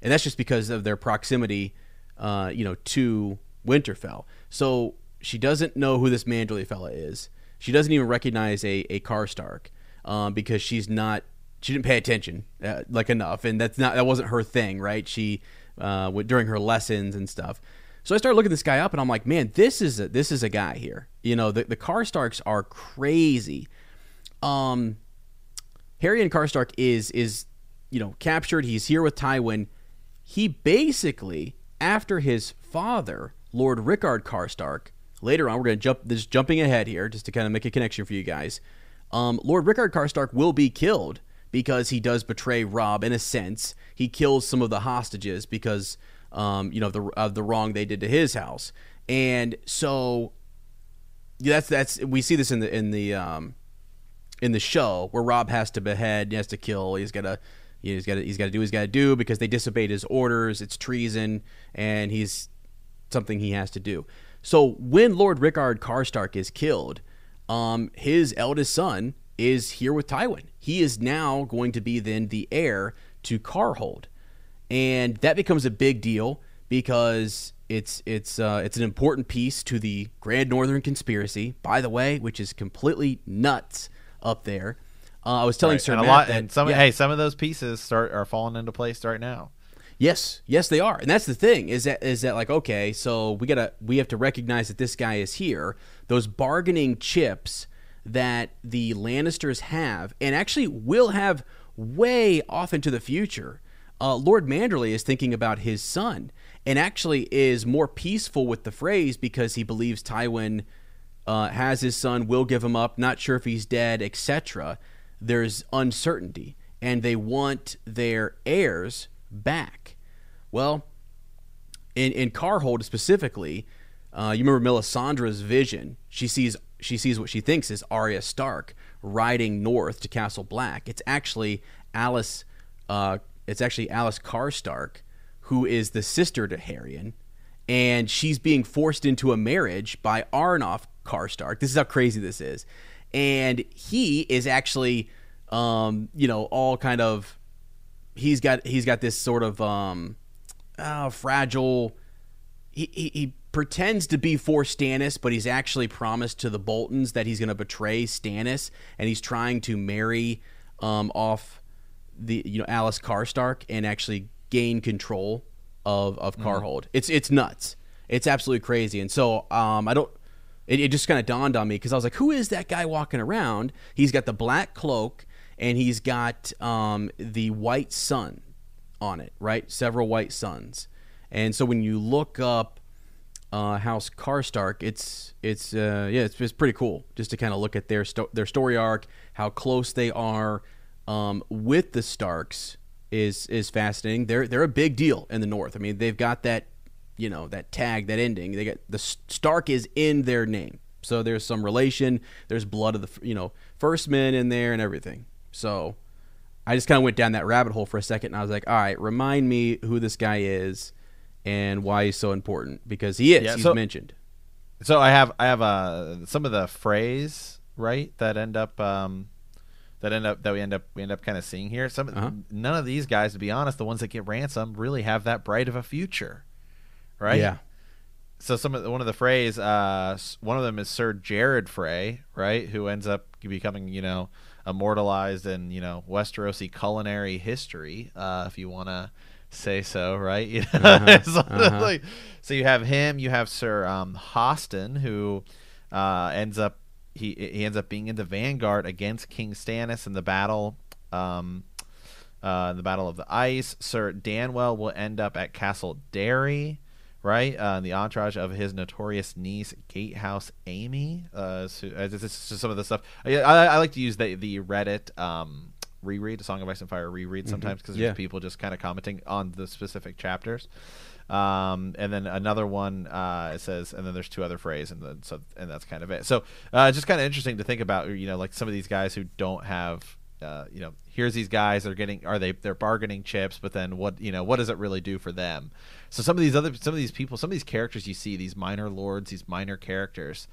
and that's just because of their proximity, uh, you know, to Winterfell. So she doesn't know who this Manderley fella is. She doesn't even recognize a a Karstark um, because she's not. She didn't pay attention uh, like enough, and that's not that wasn't her thing, right? She uh, during her lessons and stuff. So I started looking this guy up, and I'm like, man, this is a, this is a guy here. You know, the the Karstarks are crazy. Um, Harrion Karstark is is you know captured. He's here with Tywin. He basically, after his father, Lord Rickard Karstark. Later on, we're going to jump. This jumping ahead here, just to kind of make a connection for you guys. Um, Lord Rickard Karstark will be killed because he does betray Robb in a sense. He kills some of the hostages because um, you know of the of the wrong they did to his house, and so that's that's we see this in the in the um, in the show where Robb has to behead, he has to kill, he's got to he's got to he's got to do what he's got to do because they disobeyed his orders. It's treason, and he's something he has to do. So when Lord Rickard Karstark is killed, um, his eldest son is here with Tywin. He is now going to be then the heir to Karhold, and that becomes a big deal because it's it's uh, it's an important piece to the Grand Northern Conspiracy. By the way, which is completely nuts up there. Uh, I was telling Right. Sir and a lot, that and some yeah. hey, some of those pieces start are falling into place right now. Yes, yes, they are, and that's the thing is that is that like okay, so we gotta we have to recognize that this guy is here. Those bargaining chips that the Lannisters have, and actually will have way off into the future. Uh, Lord Manderley is thinking about his son, and actually is more peaceful with the Freys because he believes Tywin uh, has his son, will give him up, not sure if he's dead, etc. There's uncertainty, and they want their heirs back. Well, in in Karhold specifically, uh, you remember Melisandre's vision. She sees she sees what she thinks is Arya Stark riding north to Castle Black. It's actually Alys. Uh, it's actually Alys Karstark, who is the sister to Harrion, and she's being forced into a marriage by Arnolf Karstark. This is how crazy this is, and he is actually, um, you know, all kind of. He's got he's got this sort of um, oh, fragile. He, he, he pretends to be for Stannis, but he's actually promised to the Boltons that he's going to betray Stannis, and he's trying to marry um, off the you know Alys Karstark and actually gain control of of Karhold. It's it's nuts. It's absolutely crazy. And so um, I don't. It, it just kind of dawned on me because I was like, who is that guy walking around? He's got the black cloak and he's got um, the white sun on it, right? Several white suns. And so when you look up uh, House Karstark, it's it's uh, yeah, it's, it's pretty cool just to kind of look at their sto- their story arc, how close they are um, with the Starks is is fascinating. They're they're a big deal in the North. I mean, they've got that you know that tag, that ending. They got the Stark is in their name, so there's some relation. There's blood of the you know first men in there and everything. So I just kind of went down that rabbit hole for a second, and I was like, all right, remind me who this guy is and why he's so important because he is. Yeah, he's so- mentioned. So I have I have uh, some of the Freys right that end up um, that end up that we end up we end up kind of seeing here. Some Uh-huh. none of these guys, to be honest, the ones that get ransomed really have that bright of a future, right? Yeah. so some of the, one of the Freys, uh, one of them is Sir Jared Frey, right, who ends up becoming you know immortalized in you know Westerosi culinary history, uh, if you want to say so, right? You know, Uh-huh, of uh-huh. like- so you have him, you have Sir um, Hosteen, who uh, ends up he he ends up being in the vanguard against King Stannis in the battle. Um, uh, in the Battle of the Ice. Sir Danwell will end up at Castle Darry, right? Uh, the entourage of his notorious niece, Gatehouse Ami. Uh, so, uh, this is just some of the stuff. I, I, I like to use the the Reddit um, reread, a Song of Ice and Fire reread sometimes because Yeah. there's people just kind of commenting on the specific chapters. Um, and then another one uh, it says, and then there's two other phrases, and then so and that's kind of it. So uh, just kind of interesting to think about, you know, like some of these guys who don't have uh, you know, here's these guys they're getting are they they're bargaining chips, but then what you know what does it really do for them? So some of these other some of these people, some of these characters you see, these minor lords, these minor characters.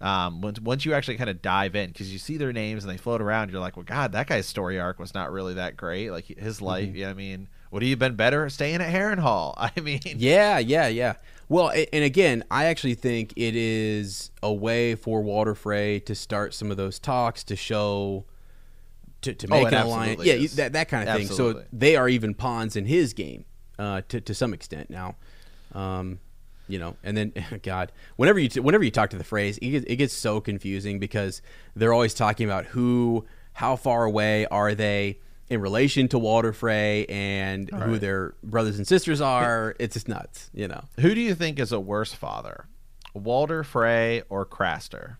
Um, once once you actually kind of dive in, because you see their names and they float around, you're like, well, God, that guy's story arc was not really that great. Like his life, yeah, I mean, would he have been better staying at Harrenhal? I mean, Yeah, yeah, yeah. Well, and again, I actually think it is a way for Walder Frey to start some of those talks to show to, to Oh, make it an alliance. Yeah, that that kind of thing. So they are even pawns in his game uh, to to some extent now. Um, you know, and then God, whenever you t- whenever you talk to the Freys, it gets, it gets so confusing because they're always talking about who, how far away are they in relation to Walder Frey, and who their brothers and sisters are. It's just nuts, you know. who do you think is a worse father, Walder Frey or Craster?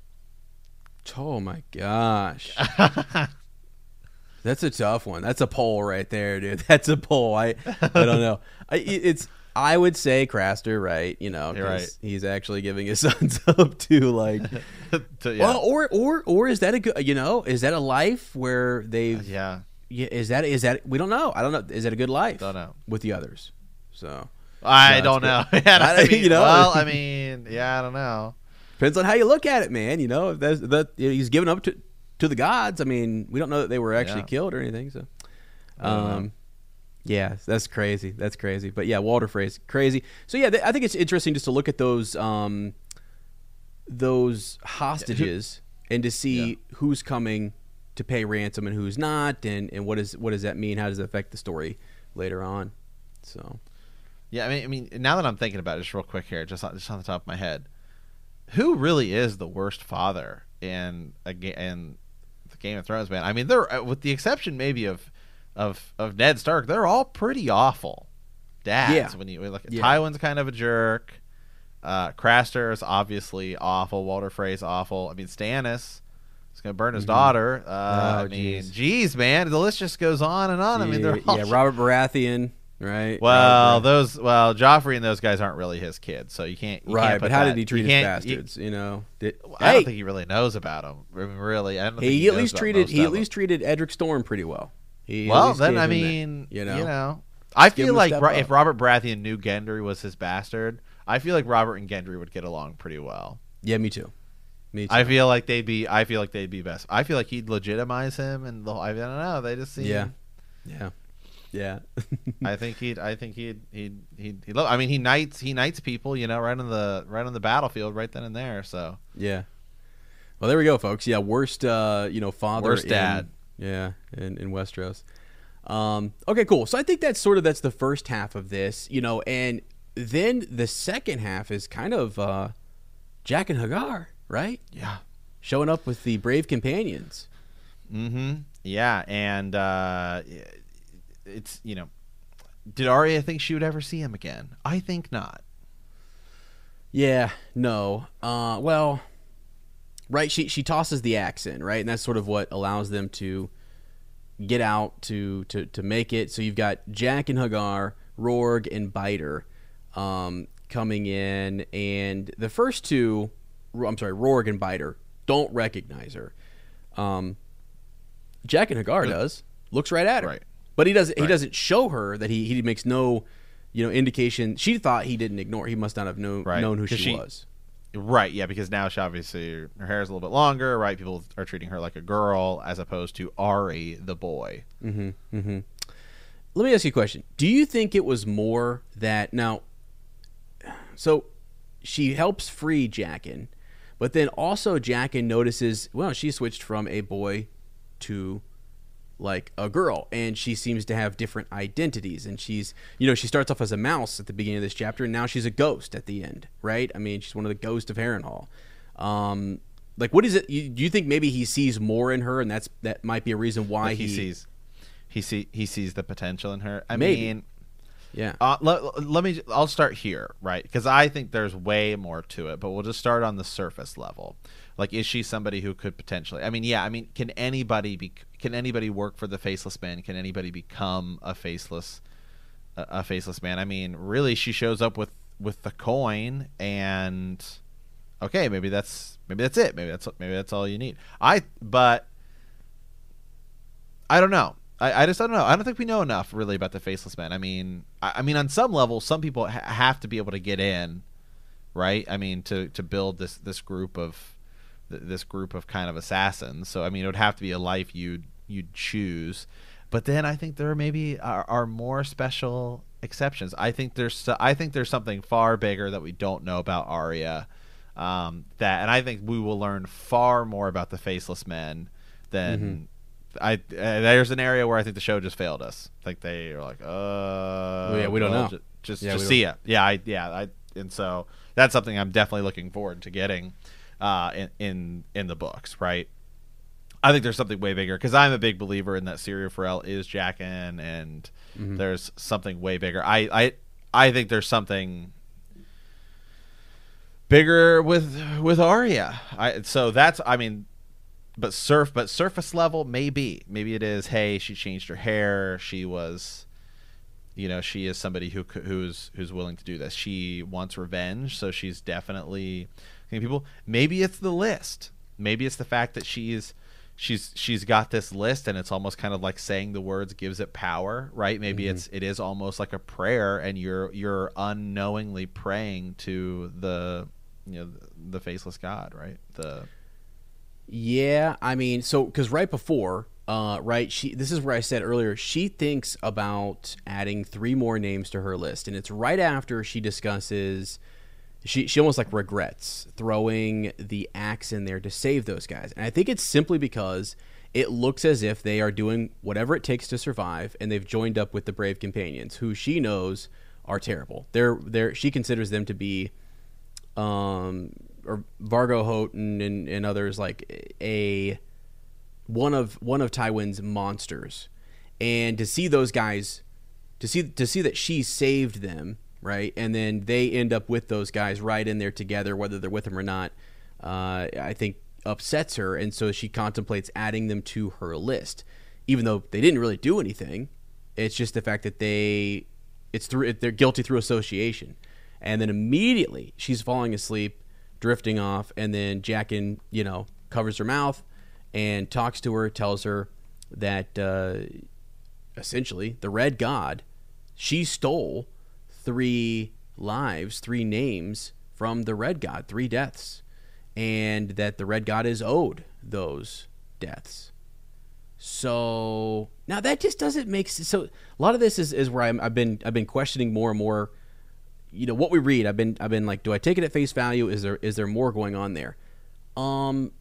Oh my gosh. That's a tough one. That's a poll right there, dude. That's a poll. I I don't know. I, it's I would say Craster, right? You know, right. he's actually giving his sons up to like, To- yeah. well, or or or is that a good? You know, is that a life where they've? Uh, yeah. Yeah, is that is that we don't know. I don't know. Is that a good life? Don't know. with the others. So I No, don't know. Yeah, I mean, you know? well, I mean, yeah, I don't know. depends on how you look at it, man. You know, if that's that you know, he's giving up to to the gods. I mean, we don't know that they were actually Yeah. killed or anything. So, I don't know. um, yeah, that's crazy. That's crazy. But yeah, Walder Frey's crazy. So yeah, th- I think it's interesting just to look at those um those hostages and to see Yeah. who's coming to pay ransom and who's not, and and what is what does that mean? How does it affect the story later on? So Yeah, I mean, I mean, now that I'm thinking about it, just real quick here, just on, just on the top of my head, who really is the worst father in a in Game of Thrones, man? I mean, they're uh, with the exception maybe of of of Ned Stark, they're all pretty awful dads. Yeah. When you look at Yeah. Tywin's kind of a jerk. Uh, Craster is obviously awful. Walder Frey's awful. I mean, Stannis is going to burn his daughter. Uh, I Oh, mean, jeez. geez, man, the list just goes on and on. I mean, they're all yeah, Robert Baratheon, right? well, Robert those well, Joffrey and those guys aren't really his kids, so you can't. You right, can't but how that- did he treat his can't- you- bastards? You, know, did, I hey, don't think he really knows about them. Really, I don't think he, he at least treated he at least treated Edric Storm pretty well. He Well, then I him that, mean, you know, I feel like Ro- if Robert Baratheon knew Gendry was his bastard, I feel like Robert and Gendry would get along pretty well. yeah, me too, me too. I feel like they'd be. I feel like they'd be best. I feel like he'd legitimize him, and the, I don't know. They just seem. yeah, yeah, yeah. I think he'd. I think he'd. He'd. He'd. he'd love, I mean, he knights. He knights people. You know, right on the right on the battlefield, right then and there. So Yeah. Well, there we go, folks. Yeah, worst, uh, you know, father, Worst in- dad. yeah, in, in Westeros. Um, okay, cool. So I think that's sort of that's the first half of this, you know, and then the second half is kind of uh, Jaqen H'ghar, right? yeah. Showing up with the brave companions. Mm-hmm. Yeah, and uh, it's you know, did Arya think she would ever see him again? I think not. Yeah, no. Uh, well, right. She she tosses the axe in, right, and that's sort of what allows them to get out to to to make it. So you've got Jaqen H'ghar, Rorg and Biter, um, coming in, and the first two, I'm sorry, Rorg and Biter don't recognize her. Um, Jaqen H'ghar does looks right at her, Right. But he doesn't. He doesn't show her that he he makes no. You know, indication. She thought he didn't ignore. He must not have known Right, known who she, she- was. Right, yeah, because now she obviously her hair is a little bit longer, right? People are treating her like a girl as opposed to Arry the boy. Mm-hmm, mm-hmm. Let me ask you a question. Do you think it was more that now? So, she helps free Jaqen, but then also Jaqen notices, well, she switched from a boy to like a girl and she seems to have different identities and she's you know she starts off as a mouse at the beginning of this chapter and now she's a ghost at the end right i mean she's one of the ghosts of harrenhal um like what is it you, do you think maybe he sees more in her and that's that might be a reason why Like he, he sees he see he sees the potential in her. I Maybe. mean, yeah uh, let, let me I'll start here, right? Because I think there's way more to it, but we'll just start on the surface level. Like is she somebody who could potentially I mean, yeah, I mean, can anybody be can anybody work for the faceless man? Can anybody become a faceless a, a faceless man? I mean, really she shows up with with the coin and okay, maybe that's maybe that's it. Maybe that's maybe that's all you need. I but I don't know. I, I just don't know. I don't think we know enough really about the faceless man. I mean, I, I mean, on some level, some people ha- have to be able to get in, right? I mean, to to build this this group of th- this group of kind of assassins. So I mean, it would have to be a life you'd you'd choose. But then I think there maybe are, are more special exceptions. I think there's I think there's something far bigger that we don't know about Arya. Um, that and I think we will learn far more about the faceless men than I. Uh, there's an area where I think the show just failed us. I think they are like, uh, yeah, we don't well, know. ju- Just, Yeah, just see it. Yeah, I, yeah, I, and so that's something I'm definitely looking forward to getting, uh, in in in the books. Right. I think there's something way bigger because I'm a big believer in that Syrio Forel is Jaqen, and Mm-hmm. there's something way bigger. I, I I think there's something bigger with with Arya. I so that's I mean, but surf but surface level maybe maybe it is. Hey, she changed her hair. She was, you know, she is somebody who who's who's willing to do this. She wants revenge, so she's definitely people. Maybe it's the list. Maybe it's the fact that she's she's she's got this list and it's almost kind of like saying the words gives it power right maybe it's it is almost like a prayer and you're you're unknowingly praying to the you know the faceless god right the Yeah, I mean, so because right before, uh, right, she this is where I said earlier she thinks about adding three more names to her list, and it's right after she discusses. She, she almost like regrets throwing the axe in there to save those guys. And I think it's simply because it looks as if they are doing whatever it takes to survive and they've joined up with the brave companions who she knows are terrible. They're they're she considers them to be um, or Vargo Houghton and, and others like a one of one of Tywin's monsters, and to see those guys, to see to see that she saved them, right, and then they end up with those guys right in there together, whether they're with them or not, uh, I think upsets her, and so she contemplates adding them to her list, even though they didn't really do anything. It's just the fact that they, it's through they're guilty through association, and then immediately she's falling asleep, drifting off, and then Jaqen, you know, covers her mouth and talks to her, tells her that uh, essentially the Red God, she stole three lives, three names from the Red God, three deaths, and that the Red God is owed those deaths. So now that just doesn't make sense. So a lot of this is, is where I'm, I've been I've been questioning more and more. You know what we read. I've been I've been like, do I take it at face value? Is there is there more going on there? Um,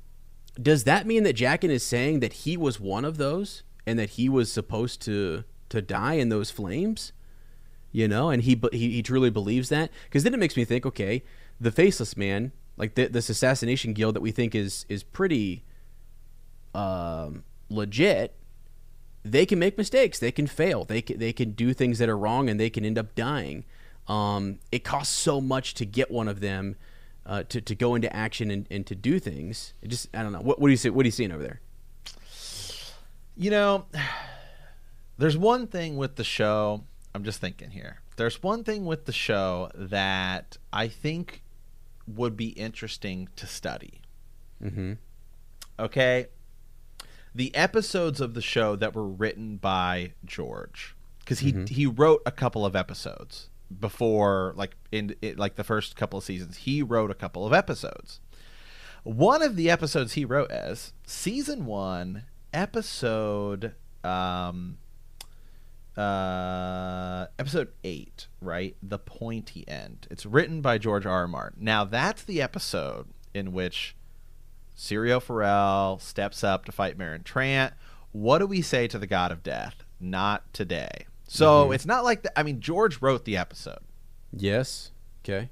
does that mean that Jaqen is saying that he was one of those and that he was supposed to to die in those flames? You know, and he he, he truly believes that because then it makes me think, okay, the faceless man, like th- this assassination guild that we think is is pretty um, legit. They can make mistakes. They can fail. They can, they can do things that are wrong, and they can end up dying. Um, it costs so much to get one of them uh, to, to go into action and, and to do things. It just I don't know. What, what do you see? What are you seeing over there? You know, there's one thing with the show. I'm just thinking here. There's one thing with the show that I think would be interesting to study. Mm-hmm. Okay. The episodes of the show that were written by George, because he he wrote a couple of episodes before, like in it, like the first couple of seasons, he wrote a couple of episodes. One of the episodes he wrote as season one, episode um, uh, episode eight, right? The pointy end. It's written by George R. R. Martin. Now that's the episode in which Syrio Forel steps up to fight Meryn Trant. What do we say to the God of Death? Not today. So Mm-hmm. it's not like the, I mean George wrote the episode. Yes. Okay.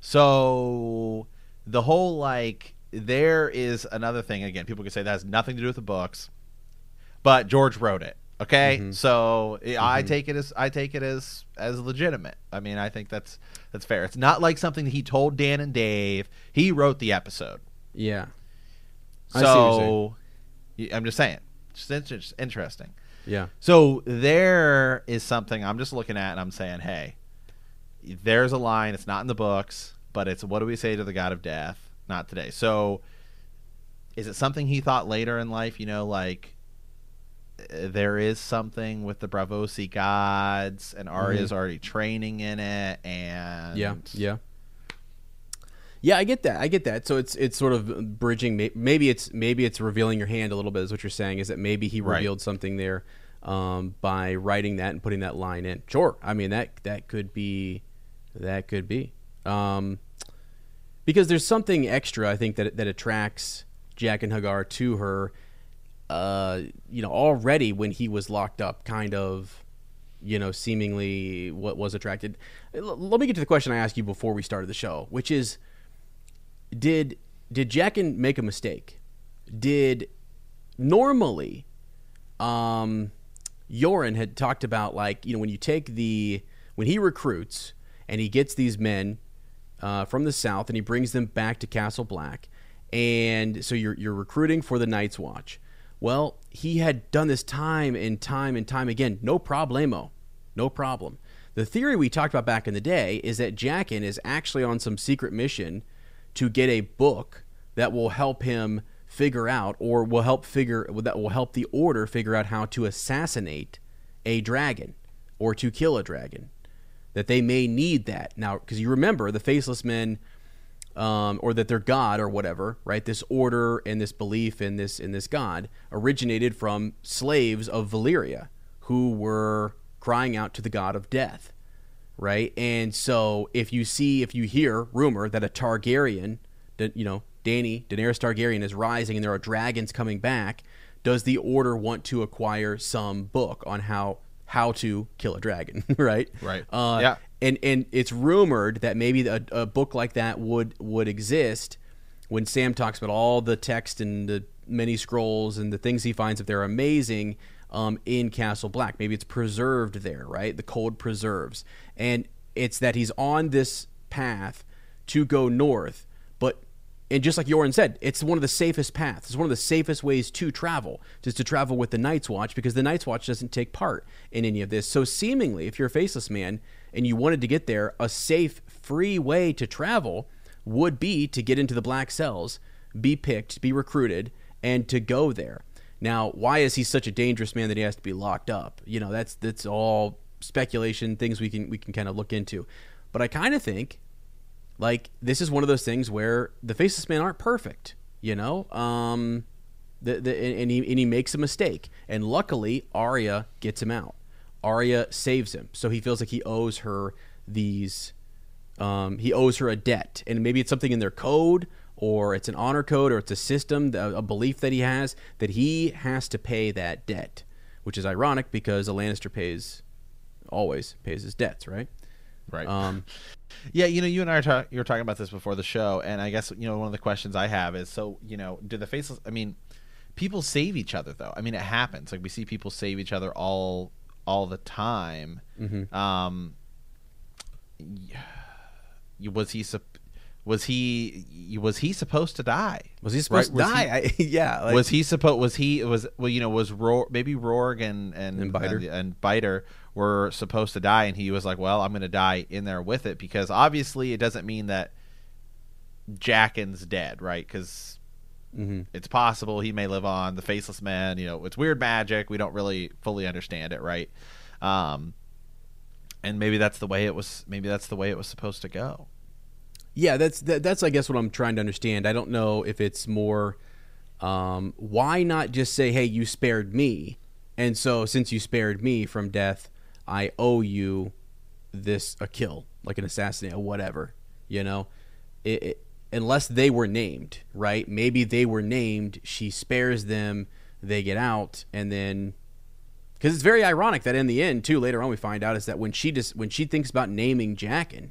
So the whole like there is another thing again. People can say that has nothing to do with the books, but George wrote it. Okay, Mm-hmm. so I take it as I take it as as legitimate. I mean, I think that's that's fair. It's not like something that he told Dan and Dave. He wrote the episode. Yeah. I see what you're So I'm just saying, just interesting. Yeah. So there is something I'm just looking at and I'm saying, hey, there's a line. It's not in the books, but it's what do we say to the God of Death? Not today. So is it something he thought later in life? You know, like there is something with the Braavosi gods, and Arya's already training in it, and Yeah, yeah, yeah. I get that. I get that. So it's it's sort of bridging. Maybe it's maybe it's revealing your hand a little bit. Is what you're saying? Is that maybe he Right. revealed something there um, by writing that and putting that line in? Sure. I mean that that could be that could be um, because there's something extra. I think that that attracts Jaqen H'ghar to her. Uh, you know, already when he was locked up, kind of you know, seemingly what was attracted. L- let me get to the question I asked you before we started the show, which is did did Jaqen make a mistake? Did normally um Yoren had talked about like, you know, when you take the when he recruits and he gets these men uh, from the south and he brings them back to Castle Black and so you're you're recruiting for the Night's Watch. Well, he had done this time and time and time again. No problemo. No problem. The theory we talked about back in the day is that Jaqen is actually on some secret mission to get a book that will help him figure out or will help figure that will help the order figure out how to assassinate a dragon or to kill a dragon that they may need that now because you remember the faceless men um, or that their god or whatever right this order and this belief in this in this god originated from slaves of valyria who were crying out to the god of death right and so if you see if you hear rumor that a targaryen that you know Danny Daenerys Targaryen is rising and there are dragons coming back does the order want to acquire some book on how how to kill a dragon right Right. uh, Yeah. And and it's rumored that maybe a, a book like that would would exist when Sam talks about all the text and the many scrolls and the things he finds that they're amazing um, in Castle Black. Maybe it's preserved there, right? The cold preserves, and it's that he's on this path to go north, but. And just like Yoren said, it's one of the safest paths. It's one of the safest ways to travel, just to travel with the Night's Watch, because the Night's Watch doesn't take part in any of this. So, seemingly, if you're a faceless man and you wanted to get there, a safe, free way to travel would be to get into the black cells, be picked, be recruited, and to go there. Now, why is he such a dangerous man that he has to be locked up? You know, that's that's all speculation, things we can we can kind of look into. But I kind of think like this is one of those things where the faceless men aren't perfect, you know. Um, the, the and he and he makes a mistake, and luckily Arya gets him out. Arya saves him, so he feels like he owes her these. Um, he owes her a debt, and maybe it's something in their code, or it's an honor code, or it's a system, a, a belief that he has that he has to pay that debt, which is ironic because a Lannister pays always pays his debts, right? Right. Um, Yeah, you know, you and I are you were talking about this before the show, and I guess you know one of the questions I have is so you know, do the faceless? I mean, people save each other though. I mean, it happens. Like we see people save each other all all the time. Mm-hmm. Um, was he was he was he supposed to die? was he supposed Right, to was die? I, yeah. Like, was he supposed? Was he was well? You know, was Roar maybe Rorg and and And Biter. and, and Biter were supposed to die, and he was like, "Well, I'm going to die in there with it," because obviously it doesn't mean that Jaqen's dead, right? Because Mhm. it's possible he may live on. The Faceless Man, you know, it's weird magic. We don't really fully understand it, right? Um, and maybe that's the way it was. Maybe that's the way it was supposed to go. Yeah, that's that, that's I guess what I'm trying to understand. I don't know if it's more um, why not just say, "Hey, you spared me," And so, since you spared me from death, I owe you this a kill, like an assassinate or whatever. You know, it, it, unless they were named, right? Maybe they were named. She spares them. They get out, and then because it's very ironic that in the end, too, later on we find out is that when she just when she thinks about naming Jaqen,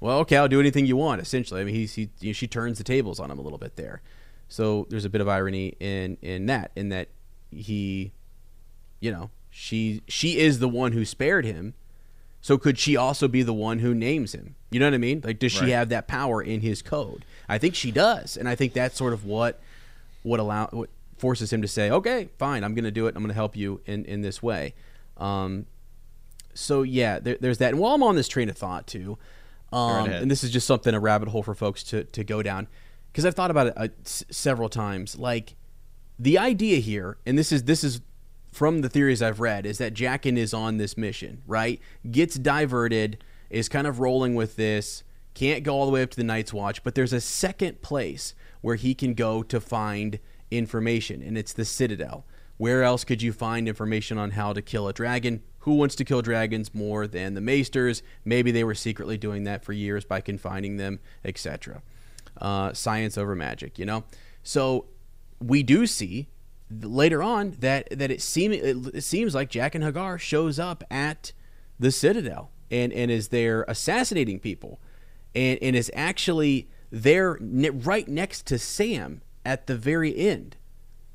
well, okay, I'll do anything you want. Essentially, I mean, he's, he you know, she turns the tables on him a little bit there. So there's a bit of irony in in that, in that he, you know, she she is the one who spared him. So could she also be the one who names him? You know what I mean? Like, does she Right. have that power in his code? I think she does, and I think that's sort of what what allow what forces him to say, okay, fine, I'm going to do it. I'm going to help you in in this way. Um, so yeah, there, there's that. And while I'm on this train of thought too, um, and this is just something a rabbit hole for folks to to go down because I've thought about it uh, s- several times. Like the idea here, and this is this is from the theories I've read, is that Jaqen is on this mission, right? Gets diverted, is kind of rolling with this, can't go all the way up to the Night's Watch, but there's a second place where he can go to find information, and it's the Citadel. Where else could you find information on how to kill a dragon? Who wants to kill dragons more than the Maesters? Maybe they were secretly doing that for years by confining them, etc. Uh, science over magic, you know. So we do see later on that that it seem it, it seems like Jaqen H'ghar shows up at the Citadel and and is there assassinating people, and and is actually there ne- right next to Sam at the very end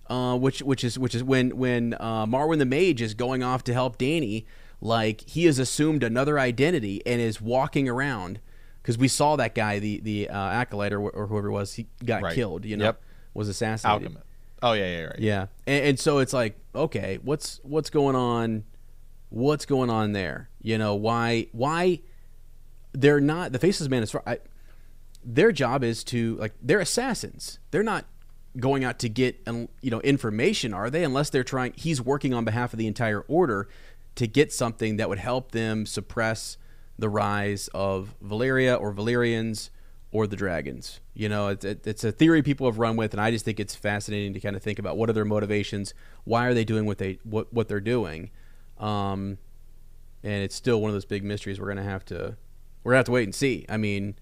uh, which which is which is when when uh, Marwyn the Mage is going off to help Dany, like he has assumed another identity and is walking around because we saw that guy, the the uh, acolyte or, or whoever it was, he got Right. killed. You know, Yep. was assassinated. Alchemist. Oh yeah, yeah, right. Yeah, and, and so it's like, okay, what's what's going on? What's going on there? You know, why why they're not the faces man is. I, their job is to like they're assassins. They're not going out to get um, you know information, are they? Unless they're trying. He's working on behalf of the entire order to get something that would help them suppress the rise of Valyria or Valyrians or the dragons. You know, it's, it, it's a theory people have run with, and I just think it's fascinating to kind of think about what are their motivations, why are they doing what they what what they're doing, um, and it's still one of those big mysteries we're gonna have to we're gonna have to wait and see. I mean,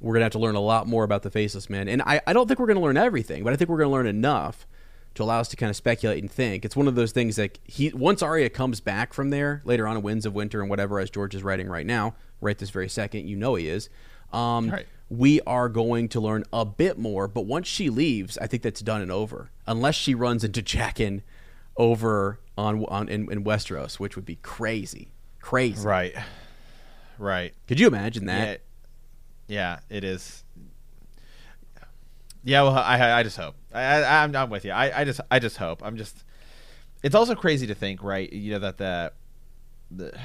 we're gonna have to learn a lot more about the faceless man, and I, I don't think we're gonna learn everything, but I think we're gonna learn enough to allow us to kind of speculate and think. It's one of those things like he once Arya comes back from there later on in Winds of Winter and whatever, as George is writing right now, right this very second, you know he is. Um, Right. We are going to learn a bit more, but once she leaves, I think that's done and over. Unless she runs into Jaqen over on on in, in Westeros, which would be crazy, crazy. Right. Right. Could you imagine that? Yeah. Yeah, it is. Yeah, well, I I just hope. I, I I'm I'm with you. I I just I just hope. I'm just. It's also crazy to think, right? You know that the, the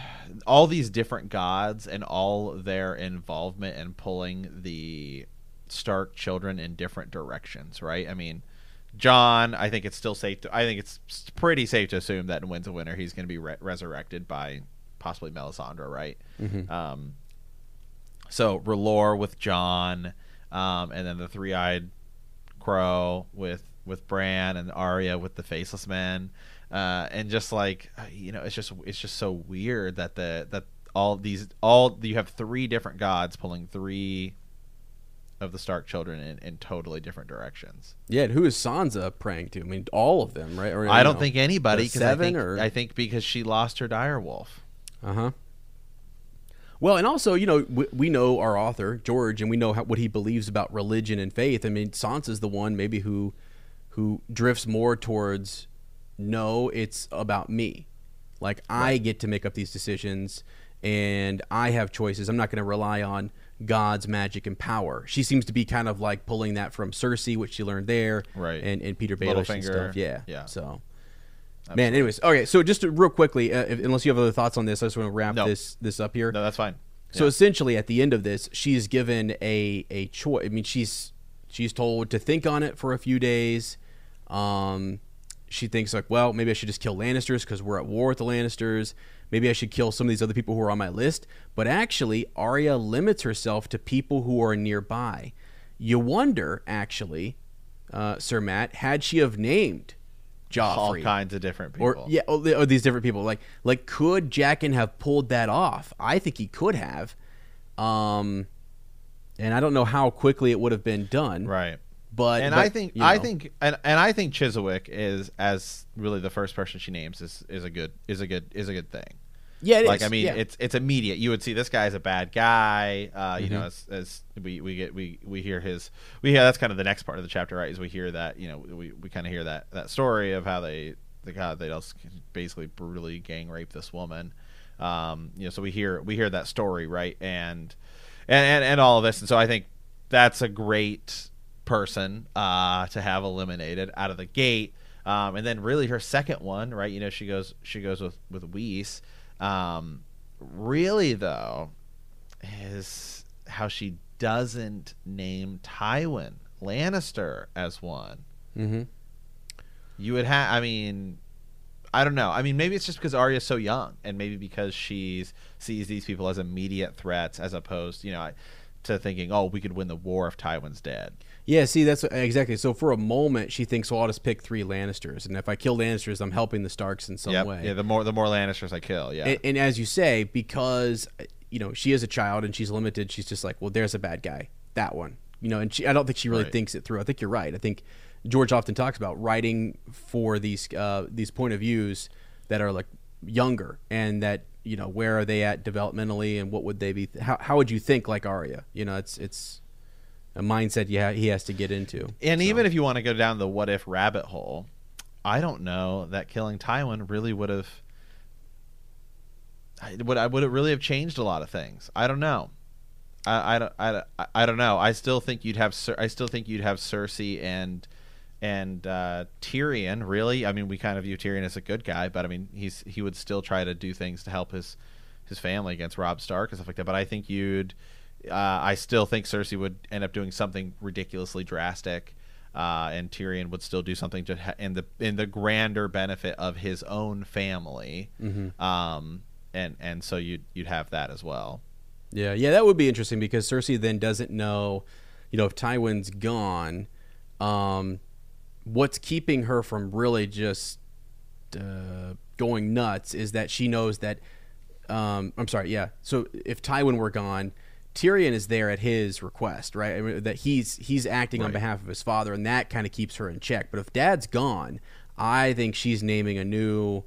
all these different gods and all their involvement in pulling the Stark children in different directions, right? I mean, Jon. I think it's still safe. To, I think it's pretty safe to assume that in Winds of Winter he's going to be re- resurrected by possibly Melisandre, right? Um, so R'hllor with Jon, um, and then the three-eyed crow with with Bran and Arya with the faceless men, uh, and just like uh, you know, it's just it's just so weird that the that all these all you have three different gods pulling three of the Stark children in, in totally different directions. Yeah, and who is Sansa praying to? I mean, all of them, right? Or, I don't know, think anybody. 'cause I seven think, or- I think because she lost her dire wolf. Uh huh. Well, and also, you know, we, we know our author George, and we know how, what he believes about religion and faith. I mean, Sansa's the one maybe who who drifts more towards no, it's about me. Like I get to make up these decisions, and I have choices. I'm not going to rely on God's magic and power. She seems to be kind of like pulling that from Cersei, which she learned there, Right. And and Petyr Baelish and stuff. Yeah, Yeah. So. Man, anyways, okay. So just to, real quickly, uh, if, unless you have other thoughts on this, I just want to wrap No. this this up here. No, that's fine. So Yeah. essentially, at the end of this, she's given a a choice. I mean, she's she's told to think on it for a few days. Um, she thinks like, well, maybe I should just kill Lannisters because we're at war with the Lannisters. Maybe I should kill some of these other people who are on my list. But actually, Arya limits herself to people who are nearby. You wonder, actually, uh, Sir Matt, had she have named Joffrey, all kinds of different people. or yeah, or, or these different people. Like, like could Jaqen have pulled that off? I think he could have. Um, and I don't know how quickly it would have been done. right. But and but, I think you I think and, and I think Chiswyck is as really the first person she names is is a good is a good is a good thing. yeah, it like is, I mean, yeah. it's it's immediate. You would see this guy's a bad guy. Uh, you know, Mm-hmm. as, as we, we get we we hear his we hear that's kind of the next part of the chapter, right? Is we hear that you know we, we kind of hear that that story of how they the how they just basically brutally gang rape this woman. Um, you know, so we hear we hear that story, right? And and and, and all of this, and so I think that's a great person uh, to have eliminated out of the gate. Um, and then really her second one, right? You know, she goes she goes with with Weese. Um, really though, is how she doesn't name Tywin Lannister as one. mm-hmm. You would have. I mean, I don't know. I mean, maybe it's just because Arya's so young, and maybe because she's sees these people as immediate threats, as opposed, you know, to thinking, oh, we could win the war if Tywin's dead. Yeah, see, that's exactly. So for a moment, she thinks, "Well, I'll just pick three Lannisters, and if I kill Lannisters, I'm helping the Starks in some Yep. way." Yeah. The more the more Lannisters I kill. Yeah. and, and as you say, because you know she is a child and she's limited, she's just like, "Well, there's a bad guy, that one." You know, and she, I don't think she really Right. thinks it through. I think you're right. I think George often talks about writing for these uh, these point of views that are like younger and that you know where are they at developmentally and what would they be? How how would you think like Arya? You know, it's it's a mindset yeah he has to get into. And So- even if you want to go down the what if rabbit hole, I don't know that killing Tywin really would have. I- Would I would it really have changed a lot of things? I don't know. I, I, don't- I, I, I don't know. I still think you'd have I still think you'd have Cersei and and uh, Tyrion. Really, I mean, we kind of view Tyrion as a good guy, but I mean, he's he would still try to do things to help his his family against Robb Stark and stuff like that. But I think you'd, uh, I still think Cersei would end up doing something ridiculously drastic, uh, and Tyrion would still do something to ha- in the in the grander benefit of his own family. Um, and and so you'd you'd have that as well. Yeah, yeah, that would be interesting because Cersei then doesn't know, you know, if Tywin's gone, um, what's keeping her from really just uh, going nuts is that she knows that. Um, I'm sorry, yeah. So if Tywin were gone, Tyrion is there at his request, right? I mean, that he's he's acting on behalf of his father, and that kind of keeps her in check. But if Dad's gone, I think she's naming a new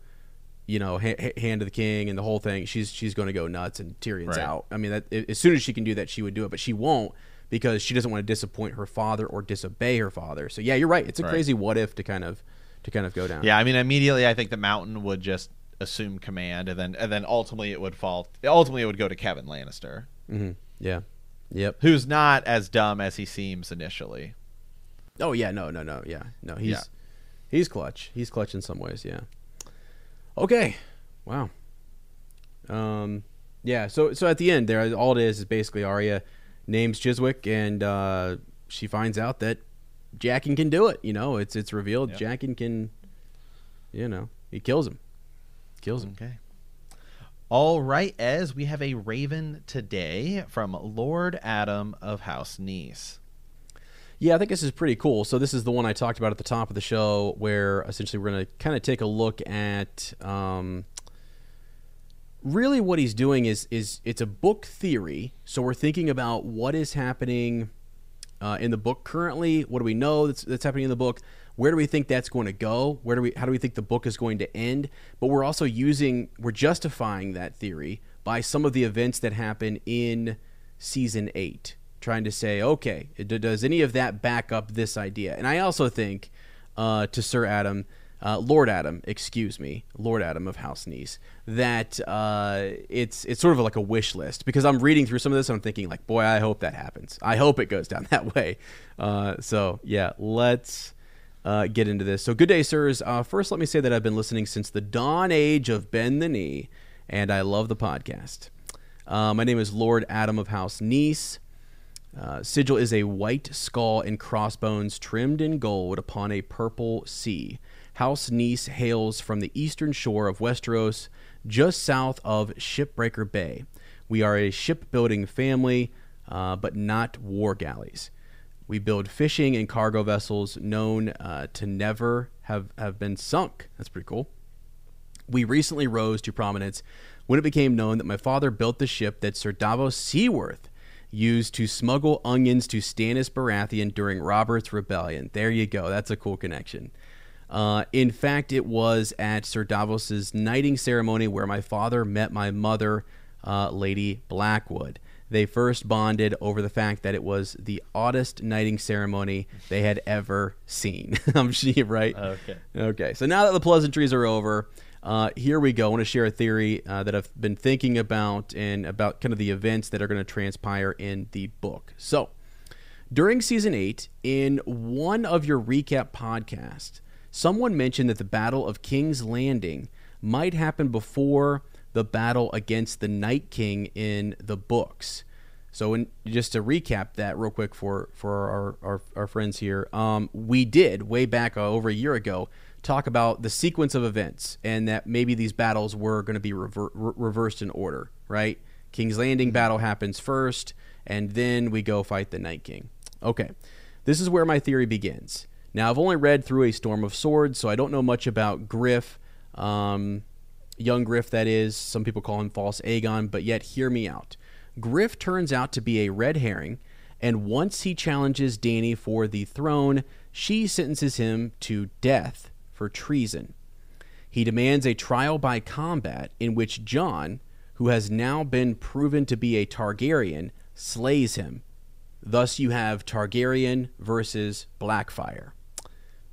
you know, ha- ha- hand of the king and the whole thing. She's she's going to go nuts, and Tyrion's Right. out. I mean, that, as soon as she can do that, she would do it, but she won't because she doesn't want to disappoint her father or disobey her father. So yeah, you're right. It's a Right. crazy what if to kind of to kind of go down. Yeah, I mean, immediately I think the Mountain would just assume command, and then and then ultimately it would fall. Ultimately, it would go to Kevan Lannister, hmm yeah, yep. who's not as dumb as he seems initially. Oh yeah, no, no, no, yeah, no. He's Yeah. he's clutch. He's clutch in some ways. Yeah. Okay. Wow. Um. Yeah. So so at the end there, all it is is basically Arya names Chiswyck, and uh, she finds out that Jaqen can do it. You know, it's it's revealed Yep. Jaqen can. You know, he kills him. Kills him. Okay. All right, Ez, we have a Raven today from Lord Adam of House Nice. Yeah, I think this is pretty cool. So this is the one I talked about at the top of the show, where essentially we're going to kind of take a look at. Um, really, what he's doing is is it's a book theory. So we're thinking about what is happening uh, in the book currently. What do we know that's, that's happening in the book? Where do we think that's going to go? Where do we? How do we think the book is going to end? But we're also using we're justifying that theory by some of the events that happen in season eight, trying to say, okay, does any of that back up this idea? And I also think uh, to Sir Adam. Uh, Lord Adam, excuse me, Lord Adam of House Nice, that uh, it's it's sort of like a wish list because I'm reading through some of this and I'm thinking like, boy, I hope that happens. I hope it goes down that way. Uh, so yeah, let's uh, get into this. So good day, sirs. Uh, first, let me say that I've been listening since the dawn age of Bend the Knee, and I love the podcast. Uh, my name is Lord Adam of House Nice. Uh, sigil is a white skull and crossbones trimmed in gold upon a purple sea. House Nice hails from the eastern shore of Westeros, just south of Shipbreaker Bay. We are a shipbuilding family, uh, but not war galleys. We build fishing and cargo vessels known uh, to never have, have been sunk. That's pretty cool. We recently rose to prominence when it became known that my father built the ship that Sir Davos Seaworth used to smuggle onions to Stannis Baratheon during Robert's Rebellion. There you go. That's a cool connection. Uh, in fact, it was at Sir Davos's knighting ceremony where my father met my mother, uh, Lady Blackwood. They first bonded over the fact that it was the oddest knighting ceremony they had ever seen. I'm sure, right? Okay. Okay. So now that the pleasantries are over, uh, here we go. I want to share a theory uh, that I've been thinking about and about kind of the events that are going to transpire in the book. So, during season eight, in one of your recap podcasts, someone mentioned that the Battle of King's Landing might happen before the battle against the Night King in the books. So, in, just to recap that real quick for for our our, our friends here, um, we did way back uh, over a year ago talk about the sequence of events and that maybe these battles were going to be rever- re- reversed in order. Right, King's Landing battle happens first, and then we go fight the Night King. Okay, this is where my theory begins. Now, I've only read through A Storm of Swords, so I don't know much about Griff. Um, young Griff, that is. Some people call him False Aegon, but yet hear me out. Griff turns out to be a red herring, and once he challenges Dany for the throne, she sentences him to death for treason. He demands a trial by combat in which Jon, who has now been proven to be a Targaryen, slays him. Thus, you have Targaryen versus Blackfire.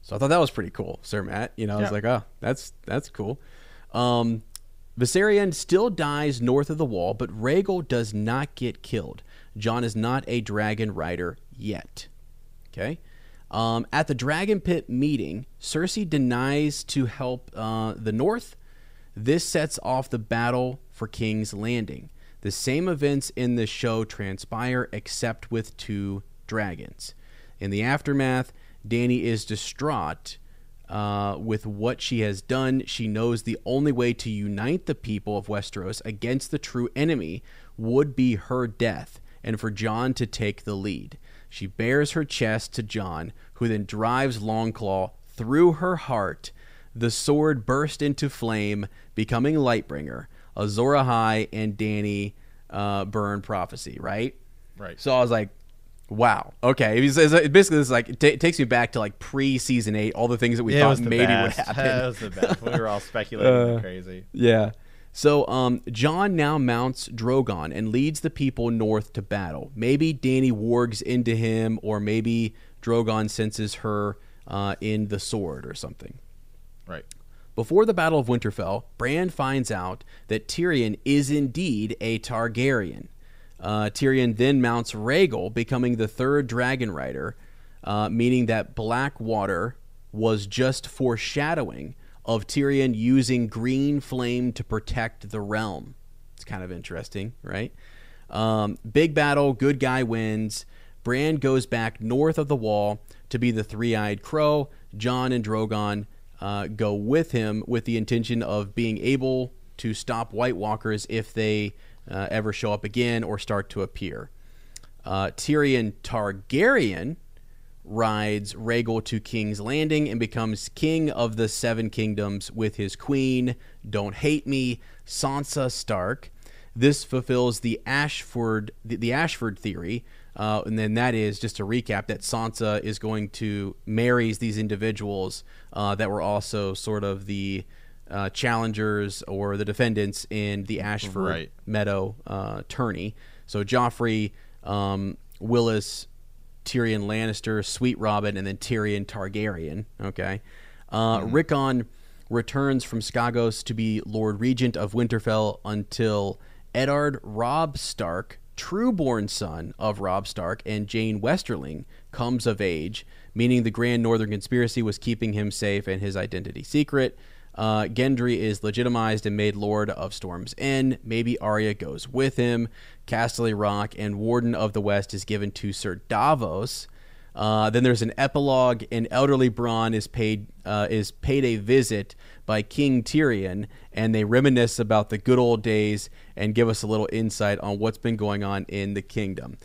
So I thought that was pretty cool, Sir Matt. You know, I was like, oh, that's that's cool. Um, Viserion still dies north of the wall, but Rhaegal does not get killed. Jon is not a dragon rider yet. Okay. Um, at the Dragon Pit meeting, Cersei denies to help uh, the North. This sets off the battle for King's Landing. The same events in the show transpire, except with two dragons. In the aftermath, Dany is distraught uh, with what she has done. She knows the only way to unite the people of Westeros against the true enemy would be her death, and for Jon to take the lead. She bares her chest to Jon, who then drives Longclaw through her heart. The sword burst into flame, becoming Lightbringer. Azor Ahai and Dany uh, burn prophecy, right? Right. So I was like, wow, okay. It, was, it's like- basically, this is like it ta- takes me back to like pre season eight, all the things that we thought maybe best. would happen. It was the best. We were all speculating Uh, crazy. Yeah. So um, Jon now mounts Drogon and leads the people north to battle. Maybe Dany wargs into him, or maybe Drogon senses her uh, in the sword or something. Right. Before the Battle of Winterfell, Bran finds out that Tyrion is indeed a Targaryen. Uh, Tyrion then mounts Rhaegal, becoming the third dragon rider, uh, meaning that Blackwater was just foreshadowing of Tyrion using green flame to protect the realm. It's kind of interesting, right? Um, big battle, good guy wins. Bran goes back north of the wall to be the three-eyed crow. Jon and Drogon uh, go with him with the intention of being able to stop White Walkers if they uh, ever show up again or start to appear. Uh, Tyrion Targaryen rides Rhaegal to King's Landing and becomes king of the Seven Kingdoms with his queen, don't hate me, Sansa Stark. This fulfills the Ashford the, the Ashford theory, uh, and then that is just to recap that Sansa is going to marries these individuals uh, that were also sort of the uh, challengers or the defendants in the Ashford Right. Meadow uh, tourney. So Joffrey, um, Willas, Tyrion Lannister, Sweet Robin, and then Tyrion Targaryen. Okay. Uh, Rickon returns from Skagos to be Lord Regent of Winterfell until Eddard Robb Stark, trueborn son of Robb Stark and Jeyne Westerling, comes of age, meaning the Grand Northern Conspiracy was keeping him safe and his identity secret. Uh, Gendry is legitimized and made Lord of Storm's End. Maybe Arya goes with him. Casterly Rock and Warden of the West is given to Sir Davos. Uh, then there's an epilogue, and elderly Bronn is paid uh, is paid a visit by King Tyrion, and they reminisce about the good old days and give us a little insight on what's been going on in the kingdom.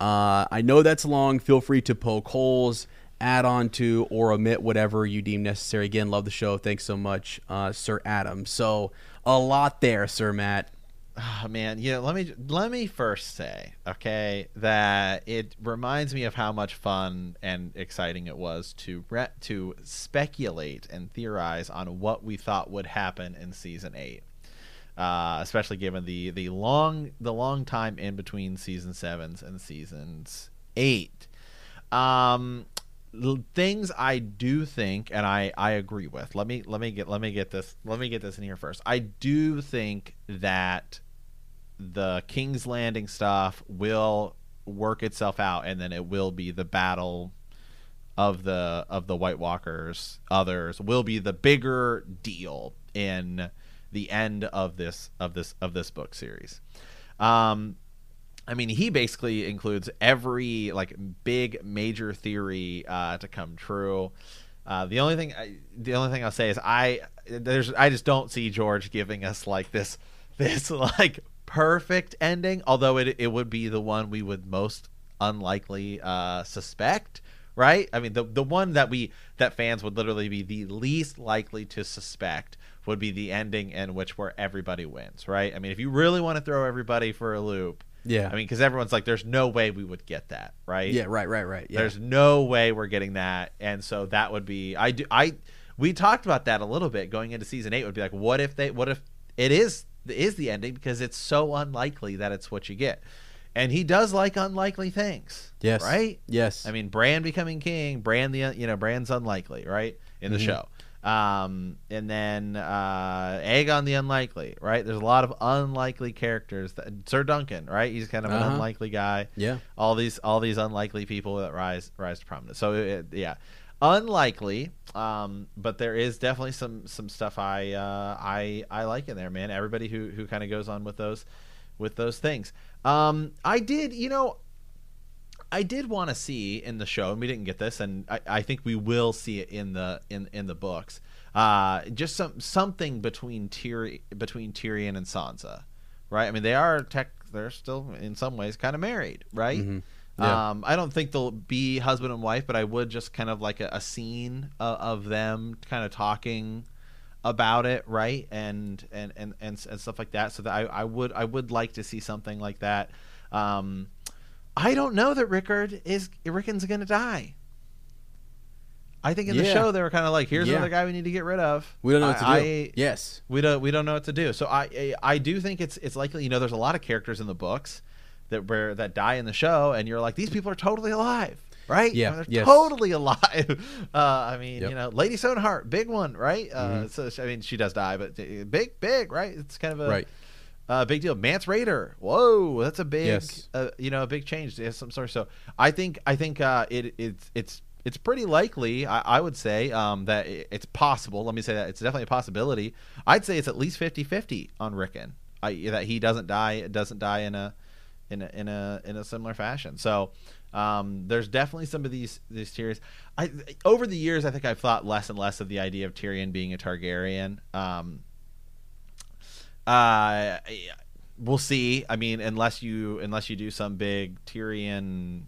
Uh, I know that's long. Feel free to poke holes, add on to, or omit whatever you deem necessary. Again, love the show. Thanks so much, uh, Sir Adam. So a lot there, Sir Matt. Oh, man, you know, let me let me first say, okay, that it reminds me of how much fun and exciting it was to re- to speculate and theorize on what we thought would happen in season eight, uh, especially given the the long the long time in between season sevens and seasons eight. Um, things I do think, and I I agree with. Let me let me get let me get this let me get this in here first. I do think that the King's Landing stuff will work itself out, and then it will be the battle of the of the White Walkers. Others will be the bigger deal in the end of this of this of this book series. Um, I mean, he basically includes every like big major theory uh, to come true. Uh, the only thing, I, the only thing I'll say is I there's I just don't see George giving us like this this like perfect ending. Although it it would be the one we would most unlikely uh, suspect, right? I mean, the the one that we that fans would literally be the least likely to suspect would be the ending in which where everybody wins, right? I mean, if you really want to throw everybody for a loop, Yeah. I mean, because everyone's like, "There's no way we would get that," right? yeah, right, right, right. Yeah. There's no way we're getting that, and so that would be. I do. I we talked about that a little bit going into season eight. Would be like, what if they? What if it is is the ending because it's so unlikely that it's what you get, and he does like unlikely things. yes. Right. Yes. I mean, Bran becoming king, Bran the you know Bran's unlikely, right in the Mhm. show. Um, and then uh, Aegon the unlikely, right? There's a lot of unlikely characters. That, Sir Duncan, right? He's kind of an Uh-huh. unlikely guy. yeah. All these all these unlikely people that rise rise to prominence. So it, yeah, unlikely. Um, but there is definitely some some stuff I uh, I I like in there, man. Everybody who who kind of goes on with those with those things. Um, I did, you know, I did want to see in the show, and we didn't get this, and I, I think we will see it in the in in the books. Uh, just some something between Tyr between Tyrion and Sansa, right? I mean, they are tech. They're still in some ways kind of married, right? Mhm. Yeah. Um, I don't think they'll be husband and wife, but I would just kind of like a, a scene of, of them kind of talking about it, right? And and, and and and stuff like that. So that I, I would I would like to see something like that. Um, I don't know that Rickard is Rickon's gonna die. I think in the show they were kind of like, "Here's Yeah. another guy we need to get rid of." We don't know what to do. I- yes. we don't we don't know what to do. So I I, I do think it's it's likely. You know, there's a lot of characters in the books that where that die in the show, and you're like, these people are totally alive, right? Yeah, they're yes. totally alive. Uh, I mean, Yep. you know, Lady Stoneheart, big one, right? Uh, Mhm. so I mean, she does die, but uh, big, big, right? It's kind of a Right. Uh, big deal. Mance Rayder, whoa, that's a big, Yes. uh, you know, a big change. Some sort. So I think I think uh, it it's it's it's pretty likely. I, I would say um, that it's possible. Let me say that it's definitely a possibility. I'd say it's at least 50-50 on Rickon. I, that he doesn't die doesn't die in a in a in a in a similar fashion. So um, there's definitely some of these these tiers. I over the years, I think I've thought less and less of the idea of Tyrion being a Targaryen. Um, uh, we'll see. I mean, unless you unless you do some big Tyrion,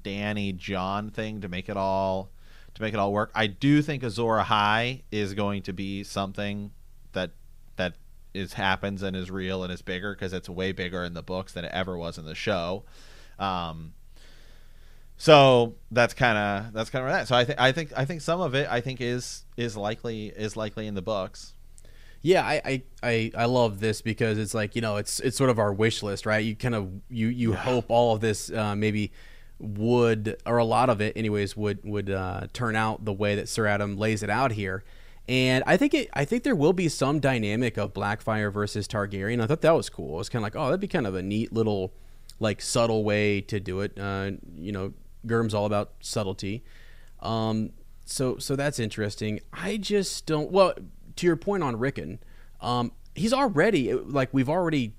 Dany, Jon thing to make it all to make it all work. I do think Azor Ahai is going to be something that that is happens and is real and is bigger because it's way bigger in the books than it ever was in the show. Um, so that's kind of that's kind of that. So I think I think I think some of it I think is is likely is likely in the books. Yeah, I, I, I, I love this because it's like you know it's it's sort of our wish list, right? You kind of you you hope all of this uh, maybe would or a lot of it, anyways, would would uh, turn out the way that Sir Adam lays it out here. And I think it I think there will be some dynamic of Blackfire versus Targaryen. I thought that was cool. It was kind of like oh that'd be kind of a neat little like subtle way to do it. Uh, you know, Gurm's all about subtlety. Um, so so that's interesting. I just don't. Well, to your point on Rickon, um, he's already like we've already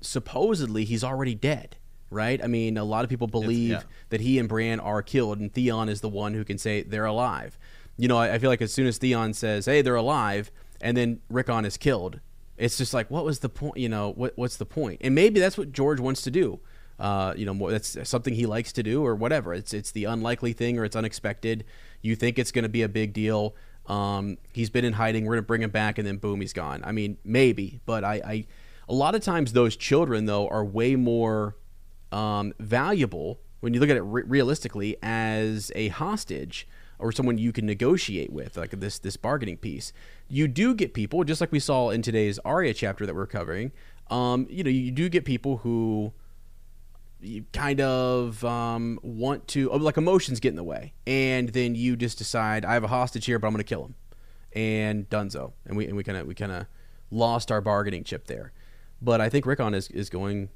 supposedly he's already dead, right? I mean, a lot of people believe yeah. that he and Bran are killed, and Theon is the one who can say they're alive. You know, I, I feel like as soon as Theon says, "Hey, they're alive," and then Rickon is killed, it's just like, what was the point? You know, what what's the point? And maybe that's what George wants to do. Uh, you know, more, that's something he likes to do or whatever. It's it's the unlikely thing or it's unexpected. You think it's going to be a big deal. Um, he's been in hiding. We're going to bring him back, and then boom, he's gone. I mean, maybe, but I, I a lot of times those children though are way more um, valuable when you look at it re- realistically as a hostage or someone you can negotiate with, like this this bargaining piece. You do get people, just like we saw in today's Arya chapter that we're covering. Um, you know, you do get people who you kind of um, want to, oh, like emotions get in the way, and then you just decide, I have a hostage here, but I'm going to kill him, and Dunzo, and we and we kind of we kind of lost our bargaining chip there. But I think Rickon is is going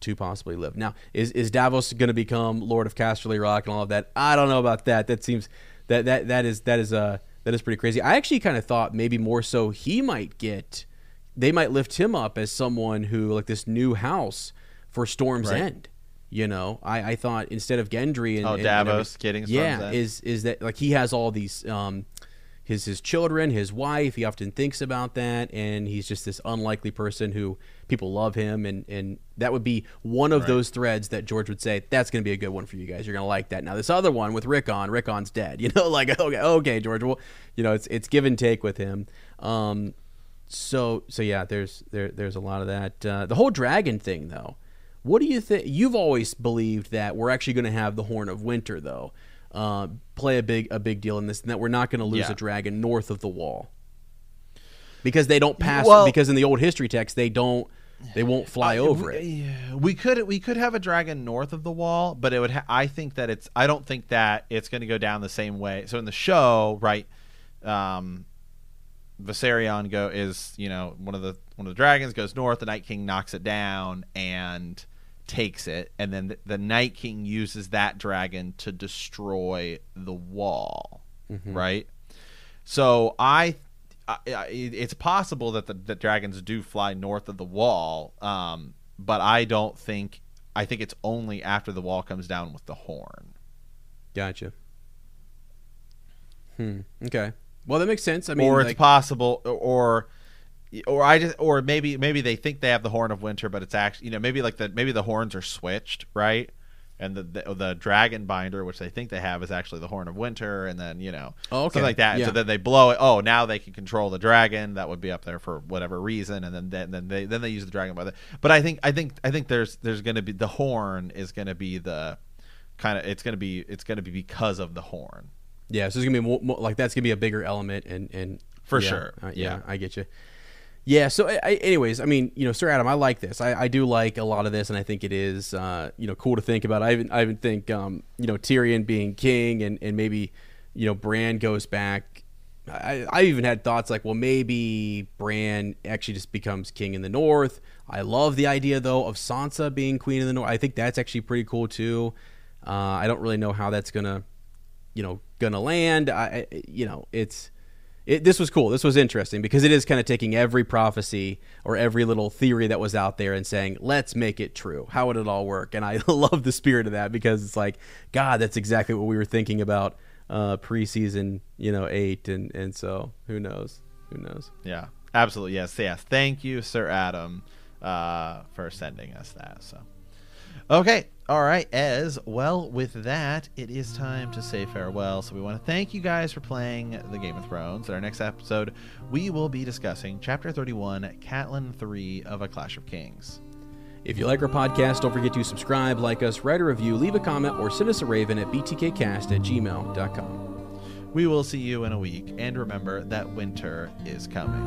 to possibly live. Now, is is Davos going to become Lord of Casterly Rock and all of that? I don't know about that. That seems that that that is that is uh that is pretty crazy. I actually kind of thought maybe more so he might get they might lift him up as someone who like this new house for Storm's Right. End. You know, I, I thought instead of Gendry and Oh, and- and Davos every- getting yeah is is that like he has all these um his his children, his wife. He often thinks about that, and he's just this unlikely person who people love him, and and that would be one of Right. those threads that George would say that's going to be a good one for you guys. You're going to like that. Now this other one with Rickon, Rickon's dead. You know, like okay, okay, George. Well, you know, it's it's give and take with him. Um, so so yeah, there's there there's a lot of that. Uh, the whole dragon thing, though. What do you think? You've always believed that we're actually going to have the Horn of Winter, though, uh, play a big a big deal in this, and that we're not going to lose Yeah. a dragon north of the wall because they don't pass. Well- because in the old history text, they don't they won't fly over we, it. yeah, We could we could have a dragon north of the wall, but it would. Ha- I think that it's. I don't think that it's going to go down the same way. So in the show, right, um, Viserion go is you know one of the one of the dragons goes north. The Night King knocks it down and takes it, and then the, the Night King uses that dragon to destroy the wall, right? So I, I, I- it's possible that the, the dragons do fly north of the wall, um, but I don't think. I think it's only after the wall comes down with the horn. Gotcha. Hmm. Okay. Well, that makes sense. I mean, or it's like- possible, or or I just, or maybe maybe they think they have the horn of winter, but it's actually you know maybe like the maybe the horns are switched right. And the, the the dragon binder, which they think they have, is actually the horn of winter, and then you know Oh, okay. something like that. Yeah. So then they blow it. Oh, now they can control the dragon. That would be up there for whatever reason, and then then, then they then they use the dragon by the. But I think I think I think there's there's going to be the horn is going to be the kind of it's going to be it's going to be because of the horn. Yeah, so it's gonna be more, more like that's gonna be a bigger element, and and For yeah, sure. uh, yeah, Yeah. I get you. Yeah, so I, I, anyways, I mean, you know, Sir Adam, I like this. I, I do like a lot of this, and I think it is, uh, you know, cool to think about. I even, I even think, um, you know, Tyrion being king, and, and maybe, you know, Bran goes back. I, I even had thoughts like, well, maybe Bran actually just becomes king in the North. I love the idea though of Sansa being queen in the North. I think that's actually pretty cool too. Uh, I don't really know how that's gonna you know gonna land I, I you know it's it, this was cool this was interesting because it is kind of taking every prophecy or every little theory that was out there and saying let's make it true how would it all work and i love the spirit of that because it's like god that's exactly what we were thinking about uh preseason you know eight and and so who knows who knows Yeah, absolutely. Yes, yes. Thank you, Sir Adam, uh, for sending us that. So, okay, all right. As well, with that, it is time to say farewell. So we want to thank you guys for playing the Game of Thrones. In our next episode, we will be discussing Chapter Thirty-One, Catelyn Three of A Clash of Kings. if you like our podcast don't forget to subscribe like us write a review leave a comment or send us a raven at btkcast at gmail.com We will see you in a week, and remember that winter is coming.